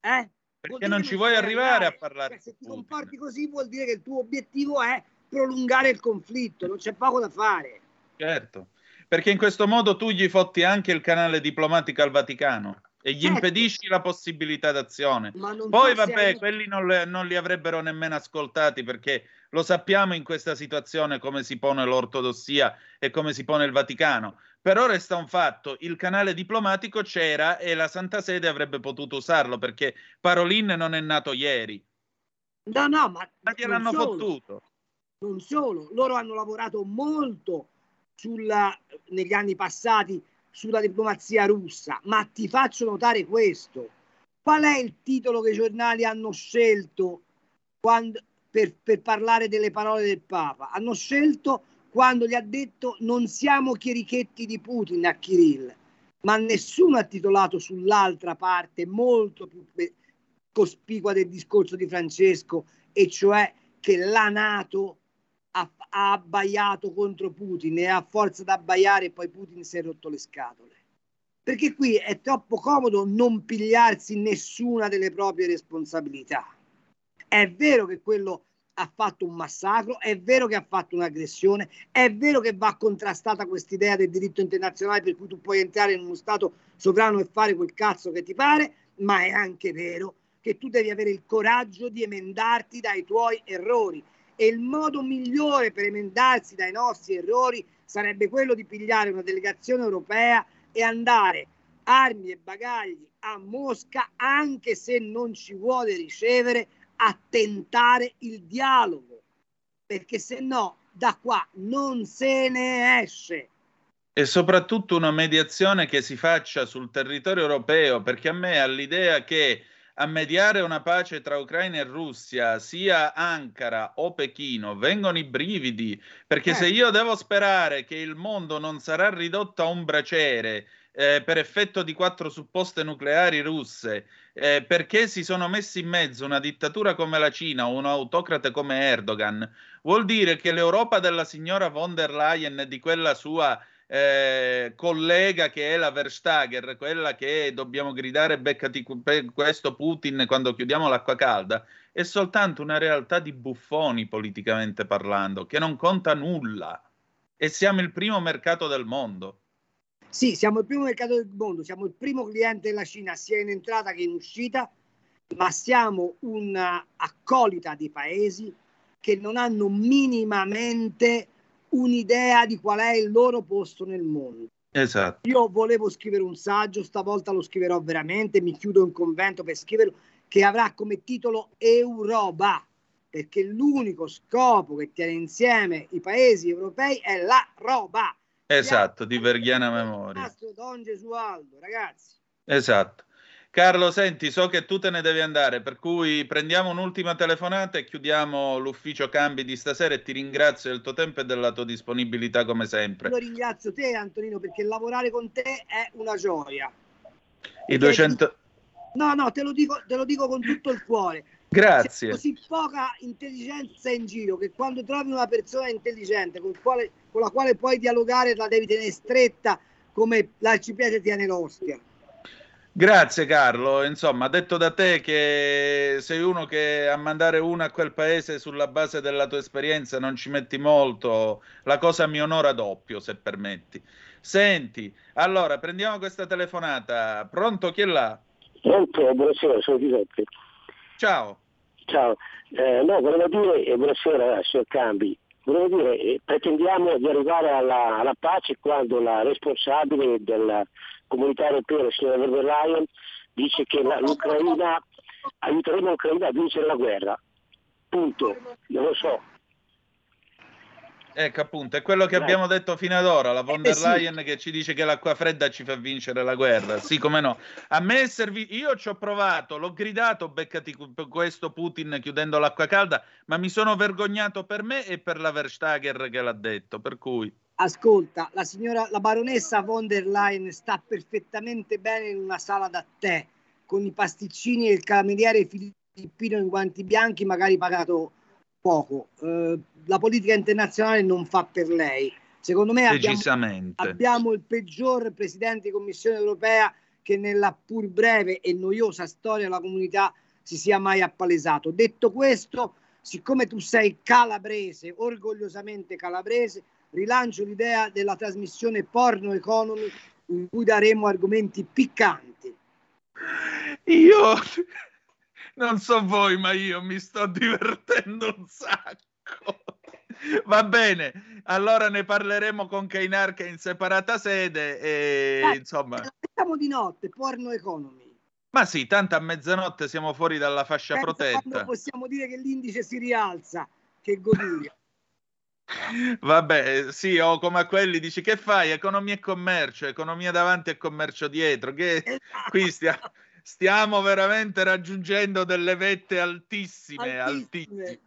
Eh? Perché non ci vuoi puoi arrivare a parlare Cioè, se ti Putin. comporti così vuol dire che il tuo obiettivo è prolungare il conflitto, non c'è poco da fare. Certo. Perché in questo modo tu gli fotti anche il canale diplomatico al Vaticano. e gli Certo. impedisci la possibilità d'azione. Poi vabbè, hai- quelli non, le- non li avrebbero nemmeno ascoltati perché lo sappiamo in questa situazione come si pone l'ortodossia e come si pone il Vaticano. Però resta un fatto, il canale diplomatico c'era e la Santa Sede avrebbe potuto usarlo perché Parolin non è nato ieri. No, no, ma Ma gliel'hanno fottuto. Non solo, loro hanno lavorato molto sulla, negli anni passati sulla diplomazia russa, ma ti faccio notare questo. Qual è il titolo che i giornali hanno scelto quando- per, per parlare delle parole del Papa? Hanno scelto quando gli ha detto non siamo chierichetti di Putin a Kirill, ma nessuno ha titolato sull'altra parte molto più pe- cospicua del discorso di Francesco, e cioè che la Nato ha, ha abbaiato contro Putin e a forza di abbaiare poi Putin si è rotto le scatole. Perché qui è troppo comodo non pigliarsi nessuna delle proprie responsabilità. È vero che quello ha fatto un massacro, è vero che ha fatto un'aggressione, è vero che va contrastata quest'idea del diritto internazionale per cui tu puoi entrare in uno Stato sovrano e fare quel cazzo che ti pare, ma è anche vero che tu devi avere il coraggio di emendarti dai tuoi errori e il modo migliore per emendarsi dai nostri errori sarebbe quello di pigliare una delegazione europea e andare armi e bagagli a Mosca anche se non ci vuole ricevere a tentare il dialogo. Perché se no da qua non se ne esce. E soprattutto una mediazione che si faccia sul territorio europeo, perché a me ha l'idea che a mediare una pace tra Ucraina e Russia sia Ankara o Pechino vengono i brividi, perché se io devo sperare che il mondo non sarà ridotto a un braciere eh, per effetto di quattro supposte nucleari russe, eh, perché si sono messi in mezzo una dittatura come la Cina o un autocrate come Erdogan, vuol dire che l'Europa della signora von der Leyen e di quella sua eh, collega che è la Verstager, quella che dobbiamo gridare beccati questo Putin quando chiudiamo l'acqua calda, è soltanto una realtà di buffoni politicamente parlando, che non conta nulla. E siamo il primo mercato del mondo. Sì, siamo il primo mercato del mondo, siamo il primo cliente della Cina sia in entrata che in uscita, ma siamo una accolita di paesi che non hanno minimamente un'idea di qual è il loro posto nel mondo. Esatto. Io volevo scrivere un saggio, stavolta lo scriverò veramente, mi chiudo in convento per scriverlo, che avrà come titolo Europa, perché l'unico scopo che tiene insieme i paesi europei è la roba. Esatto, di verghiana memoria. Don Gesualdo, ragazzi. Esatto. Carlo, senti, so che tu te ne devi andare, per cui prendiamo un'ultima telefonata e chiudiamo l'ufficio cambi di stasera e ti ringrazio del tuo tempo e della tua disponibilità come sempre. Io ringrazio te Antonino perché lavorare con te è una gioia. I 200... No, no, te lo dico, te lo dico con tutto il cuore. Grazie. C'è così poca intelligenza in giro che quando trovi una persona intelligente con, quale- con la quale puoi dialogare la devi tenere stretta come l'arciprete tiene l'ostia. Grazie Carlo, insomma, detto da te che sei uno che a mandare uno a quel paese sulla base della tua esperienza non ci metti molto, la cosa mi onora doppio, se permetti. Senti, allora prendiamo questa telefonata. Pronto, chi è là? Pronto, buonasera, sono Giuseppe. Ciao. Ciao, eh, no, volevo dire, e buonasera signor Cambi, volevo dire, eh, pretendiamo di arrivare alla, alla pace quando la responsabile della comunità europea, la signora von der Leyen, dice che la- l'Ucraina, aiuteremo l'Ucraina a vincere la guerra. Punto, non lo so. Ecco appunto, è quello che abbiamo detto fino ad ora, la von der Eh, sì. Leyen che ci dice che l'acqua fredda ci fa vincere la guerra. Sì, come no. A me è servito, io ci ho provato, l'ho gridato, beccati questo Putin chiudendo l'acqua calda, ma mi sono vergognato per me e per la Verstager che l'ha detto, per cui... Ascolta, la signora, la baronessa von der Leyen sta perfettamente bene in una sala da tè con i pasticcini e il cameriere filippino in guanti bianchi, magari pagato poco. Eh, la politica internazionale non fa per lei. Secondo me abbiamo, abbiamo il peggior presidente di Commissione europea che nella pur breve e noiosa storia della comunità si sia mai appalesato. Detto questo, siccome tu sei calabrese, orgogliosamente calabrese, rilancio l'idea della trasmissione Porno Economy in cui daremo argomenti piccanti. Io non so voi, ma io mi sto divertendo un sacco. Va bene, allora ne parleremo con Kainarca in separata sede e Dai, insomma... Facciamo di notte, porno economy. Ma sì, tanto a mezzanotte siamo fuori dalla fascia Pensa protetta. quando possiamo dire che l'indice si rialza. Che goduria. Vabbè, sì, o come a quelli dici che fai? Economia e commercio, economia davanti e commercio dietro. Che qui stia- stiamo veramente raggiungendo delle vette altissime, altissime,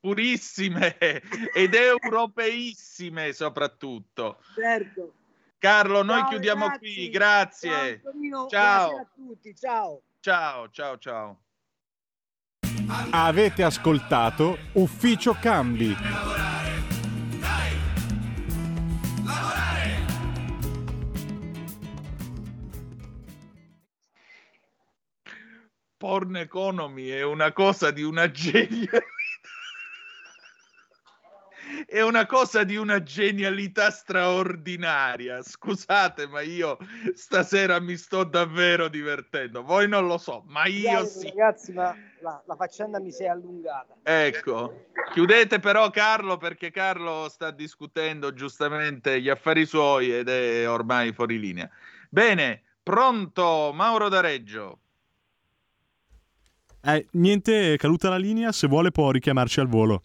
purissime ed europeissime soprattutto. Certo. Carlo, noi Ciao, chiudiamo ragazzi. qui, grazie. Ciao. Ciao. A tutti. Ciao. Ciao, ciao, ciao. Avete ascoltato Ufficio Cambi. Porn economy è una cosa di una genialità. È una cosa di una genialità straordinaria. Scusate, ma io stasera mi sto davvero divertendo. Voi non lo so, ma io sì. Ragazzi, ma la, la faccenda mi si è allungata. Ecco, chiudete però Carlo perché Carlo sta discutendo giustamente gli affari suoi ed è ormai fuori linea. Bene, pronto Mauro D'Areggio. Eh, niente, caduta la linea, se vuole può richiamarci al volo.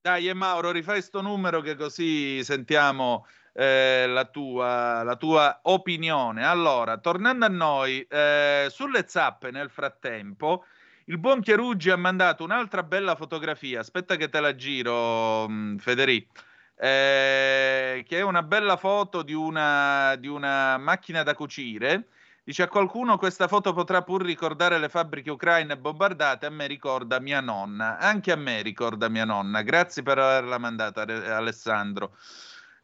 Dai, e Mauro, rifai sto numero che così sentiamo eh, la, tua, la tua opinione. Allora, tornando a noi, eh, sulle zappe nel frattempo, il buon Chiaruggi ha mandato un'altra bella fotografia. Aspetta che te la giro, mh, Federico. Eh, che è una bella foto di una, di una macchina da cucire. Dice a qualcuno questa foto potrà pur ricordare le fabbriche ucraine bombardate, a me ricorda mia nonna, anche a me ricorda mia nonna, grazie per averla mandata Ale- Alessandro.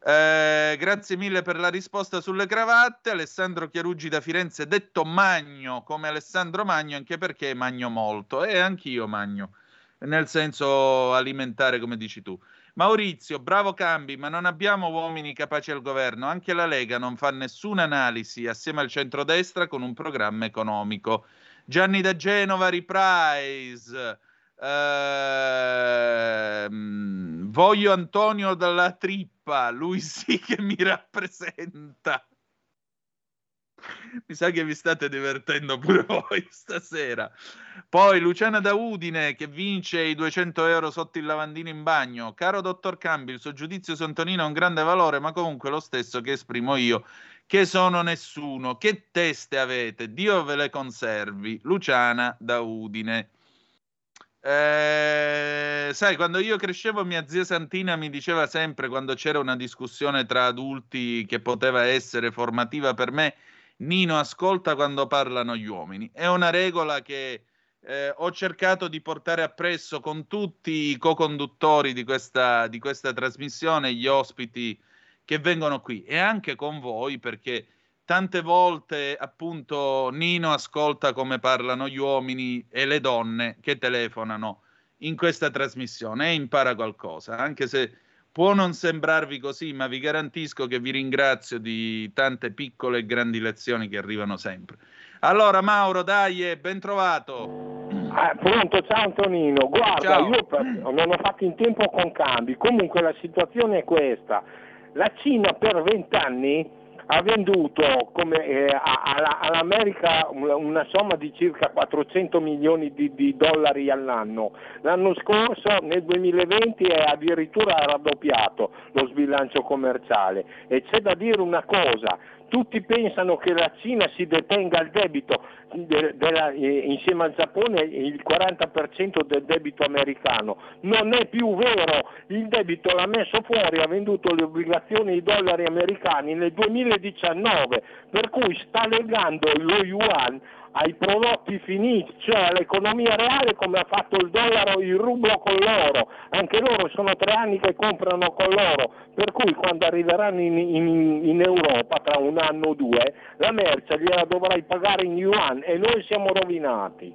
Eh, grazie mille per la risposta sulle cravatte, Alessandro Chiaruggi da Firenze, detto Magno come Alessandro Magno, anche perché magno molto e anch'io magno, nel senso alimentare come dici tu. Maurizio, bravo Cambi, ma non abbiamo uomini capaci al governo. Anche la Lega non fa nessuna analisi assieme al centrodestra con un programma economico. Gianni da Genova, reprise. Ehm, voglio Antonio dalla trippa, lui sì che mi rappresenta. Mi sa che vi state divertendo pure voi stasera. Poi Luciana da Udine che vince i 200 euro sotto il lavandino in bagno. Caro dottor Cambi, il suo giudizio su Antonino ha un grande valore, ma comunque lo stesso che esprimo io, che sono nessuno. Che teste avete? Dio ve le conservi. Luciana da Udine. Eh, sai, quando io crescevo, mia zia Santina mi diceva sempre, quando c'era una discussione tra adulti che poteva essere formativa per me, Nino ascolta quando parlano gli uomini. È una regola che eh, ho cercato di portare appresso con tutti i co-conduttori di questa, di questa trasmissione, gli ospiti che vengono qui e anche con voi perché tante volte appunto Nino ascolta come parlano gli uomini e le donne che telefonano in questa trasmissione e impara qualcosa, anche se può non sembrarvi così, ma vi garantisco che vi ringrazio di tante piccole e grandi lezioni che arrivano sempre. Allora Mauro, dai, e ben trovato. Ah, pronto, ciao Antonino. Guarda, Ciao. io non ho fatto in tempo con cambi. Comunque la situazione è questa. La Cina per vent'anni ha venduto come, eh, alla- all'America una, una somma di circa 400 milioni di, di dollari all'anno. L'anno scorso, nel 2020, è addirittura raddoppiato lo sbilancio commerciale. E c'è da dire una cosa, tutti pensano che la Cina si detenga il debito de- della- eh, insieme al Giappone il 40% del debito americano. Non è più vero, il debito l'ha messo fuori, ha venduto le obbligazioni i dollari americani nel 2019, per cui sta legando lo yuan ai prodotti finiti, cioè all'economia reale come ha fatto il dollaro, il rublo con l'oro. Anche loro sono tre anni che comprano con l'oro, per cui quando arriveranno in, in- in Europa tra un anno o due, la merce gliela dovrai pagare in yuan e noi siamo rovinati.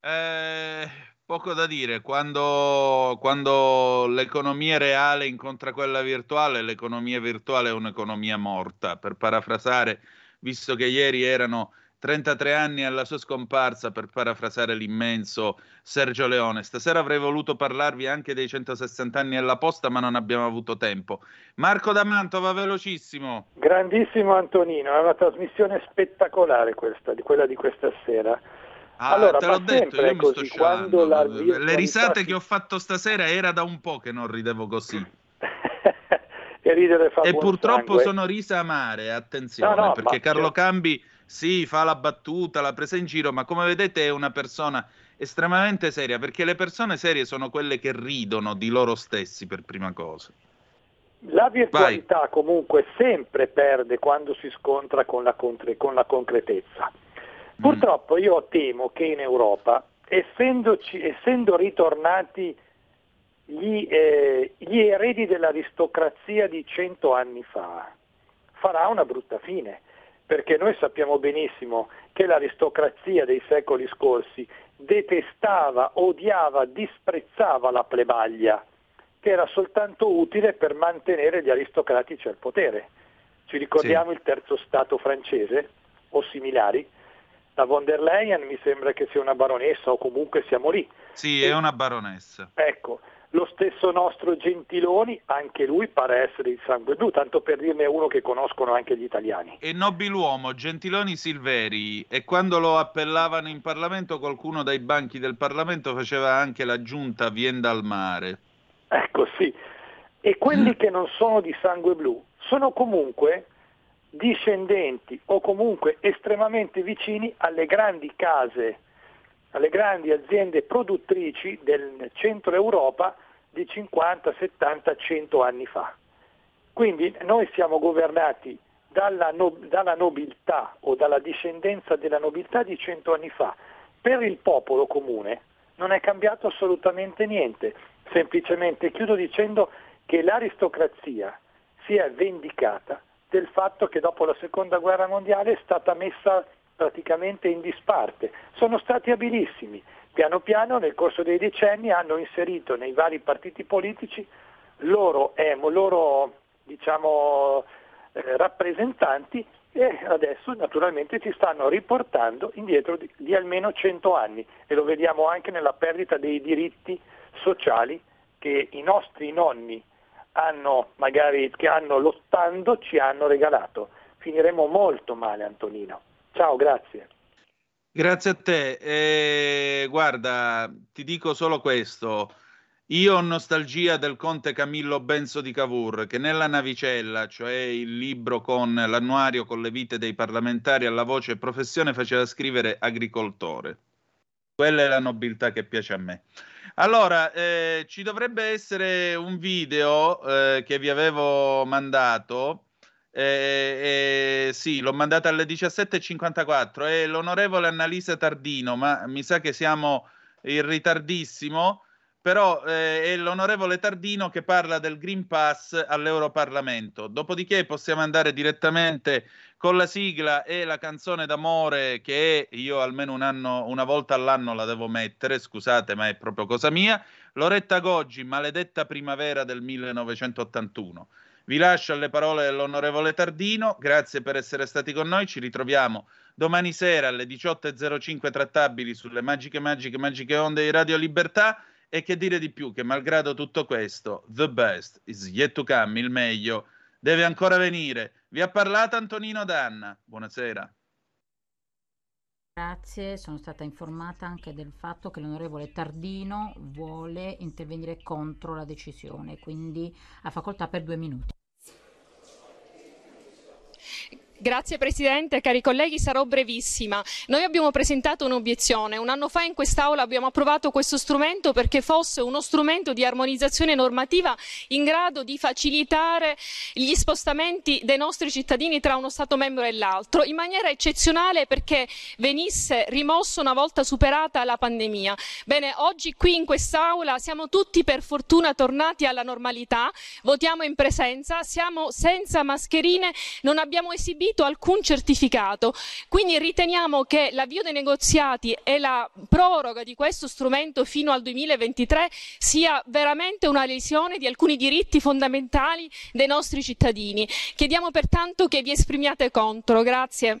Eh, poco da dire, quando, quando l'economia reale incontra quella virtuale, l'economia virtuale è un'economia morta, per parafrasare visto che ieri erano 33 anni alla sua scomparsa, per parafrasare l'immenso Sergio Leone. Stasera avrei voluto parlarvi anche dei 160 anni alla posta, ma non abbiamo avuto tempo. Marco D'Amanto, va velocissimo. Grandissimo Antonino, è una trasmissione spettacolare questa, di quella di questa sera. Ah, allora, te l'ho detto, io mi sto la Le risate si- che ho fatto stasera era da un po' che non ridevo così. e ridere fa E purtroppo sangue. sono risa amare, attenzione, No, no, perché Carlo Cambi sì, fa la battuta, la presa in giro, ma come vedete è una persona estremamente seria, perché le persone serie sono quelle che ridono di loro stessi per prima cosa. La virtualità comunque sempre perde quando si scontra con la, contre- con la concretezza. Mm. Purtroppo io temo che in Europa, essendoci- essendo ritornati gli, eh, gli eredi dell'aristocrazia di cento anni fa, farà una brutta fine, perché noi sappiamo benissimo che l'aristocrazia dei secoli scorsi detestava, odiava, disprezzava la plebaglia, che era soltanto utile per mantenere gli aristocratici al potere. Ci ricordiamo il terzo Stato francese o similari? La von der Leyen mi sembra che sia una baronessa o comunque siamo lì. Sì, è una baronessa. Ecco, lo stesso nostro Gentiloni, anche lui pare essere di sangue blu, tanto per dirne uno che conoscono anche gli italiani. E nobiluomo Gentiloni Silveri, e quando lo appellavano in Parlamento, qualcuno dai banchi del Parlamento faceva anche la giunta Vienda al mare. Ecco sì. E quelli che non sono di sangue blu sono comunque discendenti o comunque estremamente vicini alle grandi case, alle grandi aziende produttrici del centro Europa di 50, 70, 100 anni fa. Quindi noi siamo governati dalla, no- dalla nobiltà o dalla discendenza della nobiltà di 100 anni fa. Per il popolo comune non è cambiato assolutamente niente, semplicemente chiudo dicendo che l'aristocrazia si è vendicata del fatto che dopo la seconda guerra mondiale è stata messa praticamente in disparte. Sono stati abilissimi, piano piano nel corso dei decenni hanno inserito nei vari partiti politici loro, emo, loro diciamo, eh, rappresentanti e adesso naturalmente ci stanno riportando indietro di, di almeno 100 anni e lo vediamo anche nella perdita dei diritti sociali che i nostri nonni hanno magari che hanno lottando ci hanno regalato. Finiremo molto male Antonino. Ciao, grazie. Grazie a te. Eh, guarda, ti dico solo questo. Io ho nostalgia del conte Camillo Benso di Cavour, che nella navicella, cioè il libro con l'annuario con le vite dei parlamentari alla voce professione, faceva scrivere agricoltore. Quella è la nobiltà che piace a me. Allora, eh, ci dovrebbe essere un video eh, che vi avevo mandato. Eh, eh, sì, l'ho mandato alle 17.54. È l'onorevole Annalisa Tardino, ma mi sa che siamo in ritardissimo. Però eh, è l'onorevole Tardino che parla del Green Pass all'Europarlamento. Dopodiché possiamo andare direttamente con la sigla e la canzone d'amore che io almeno un anno, una volta all'anno la devo mettere, scusate, ma è proprio cosa mia. Loretta Goggi, Maledetta primavera del 1981. Vi lascio alle parole dell'onorevole Tardino, grazie per essere stati con noi, ci ritroviamo domani sera alle 18.05 trattabili sulle magiche, magiche, magiche onde di Radio Libertà e che dire di più che malgrado tutto questo, the best is yet to come, il meglio deve ancora venire. Vi ha parlato Antonino Danna, buonasera. Grazie, sono stata informata anche del fatto che l'onorevole Tardino vuole intervenire contro la decisione, quindi ha facoltà per due minuti. Grazie Presidente, cari colleghi, sarò brevissima. Noi abbiamo presentato un'obiezione. Un anno fa in quest'Aula abbiamo approvato questo strumento perché fosse uno strumento di armonizzazione normativa in grado di facilitare gli spostamenti dei nostri cittadini tra uno Stato membro e l'altro, in maniera eccezionale perché venisse rimosso una volta superata la pandemia. Bene, oggi qui in quest'Aula siamo tutti per fortuna tornati alla normalità, votiamo in presenza, siamo senza mascherine, non abbiamo esibito eseguito alcun certificato. Quindi riteniamo che l'avvio dei negoziati e la proroga di questo strumento fino al 2023 sia veramente una lesione di alcuni diritti fondamentali dei nostri cittadini. Chiediamo pertanto che vi esprimiate contro. Grazie.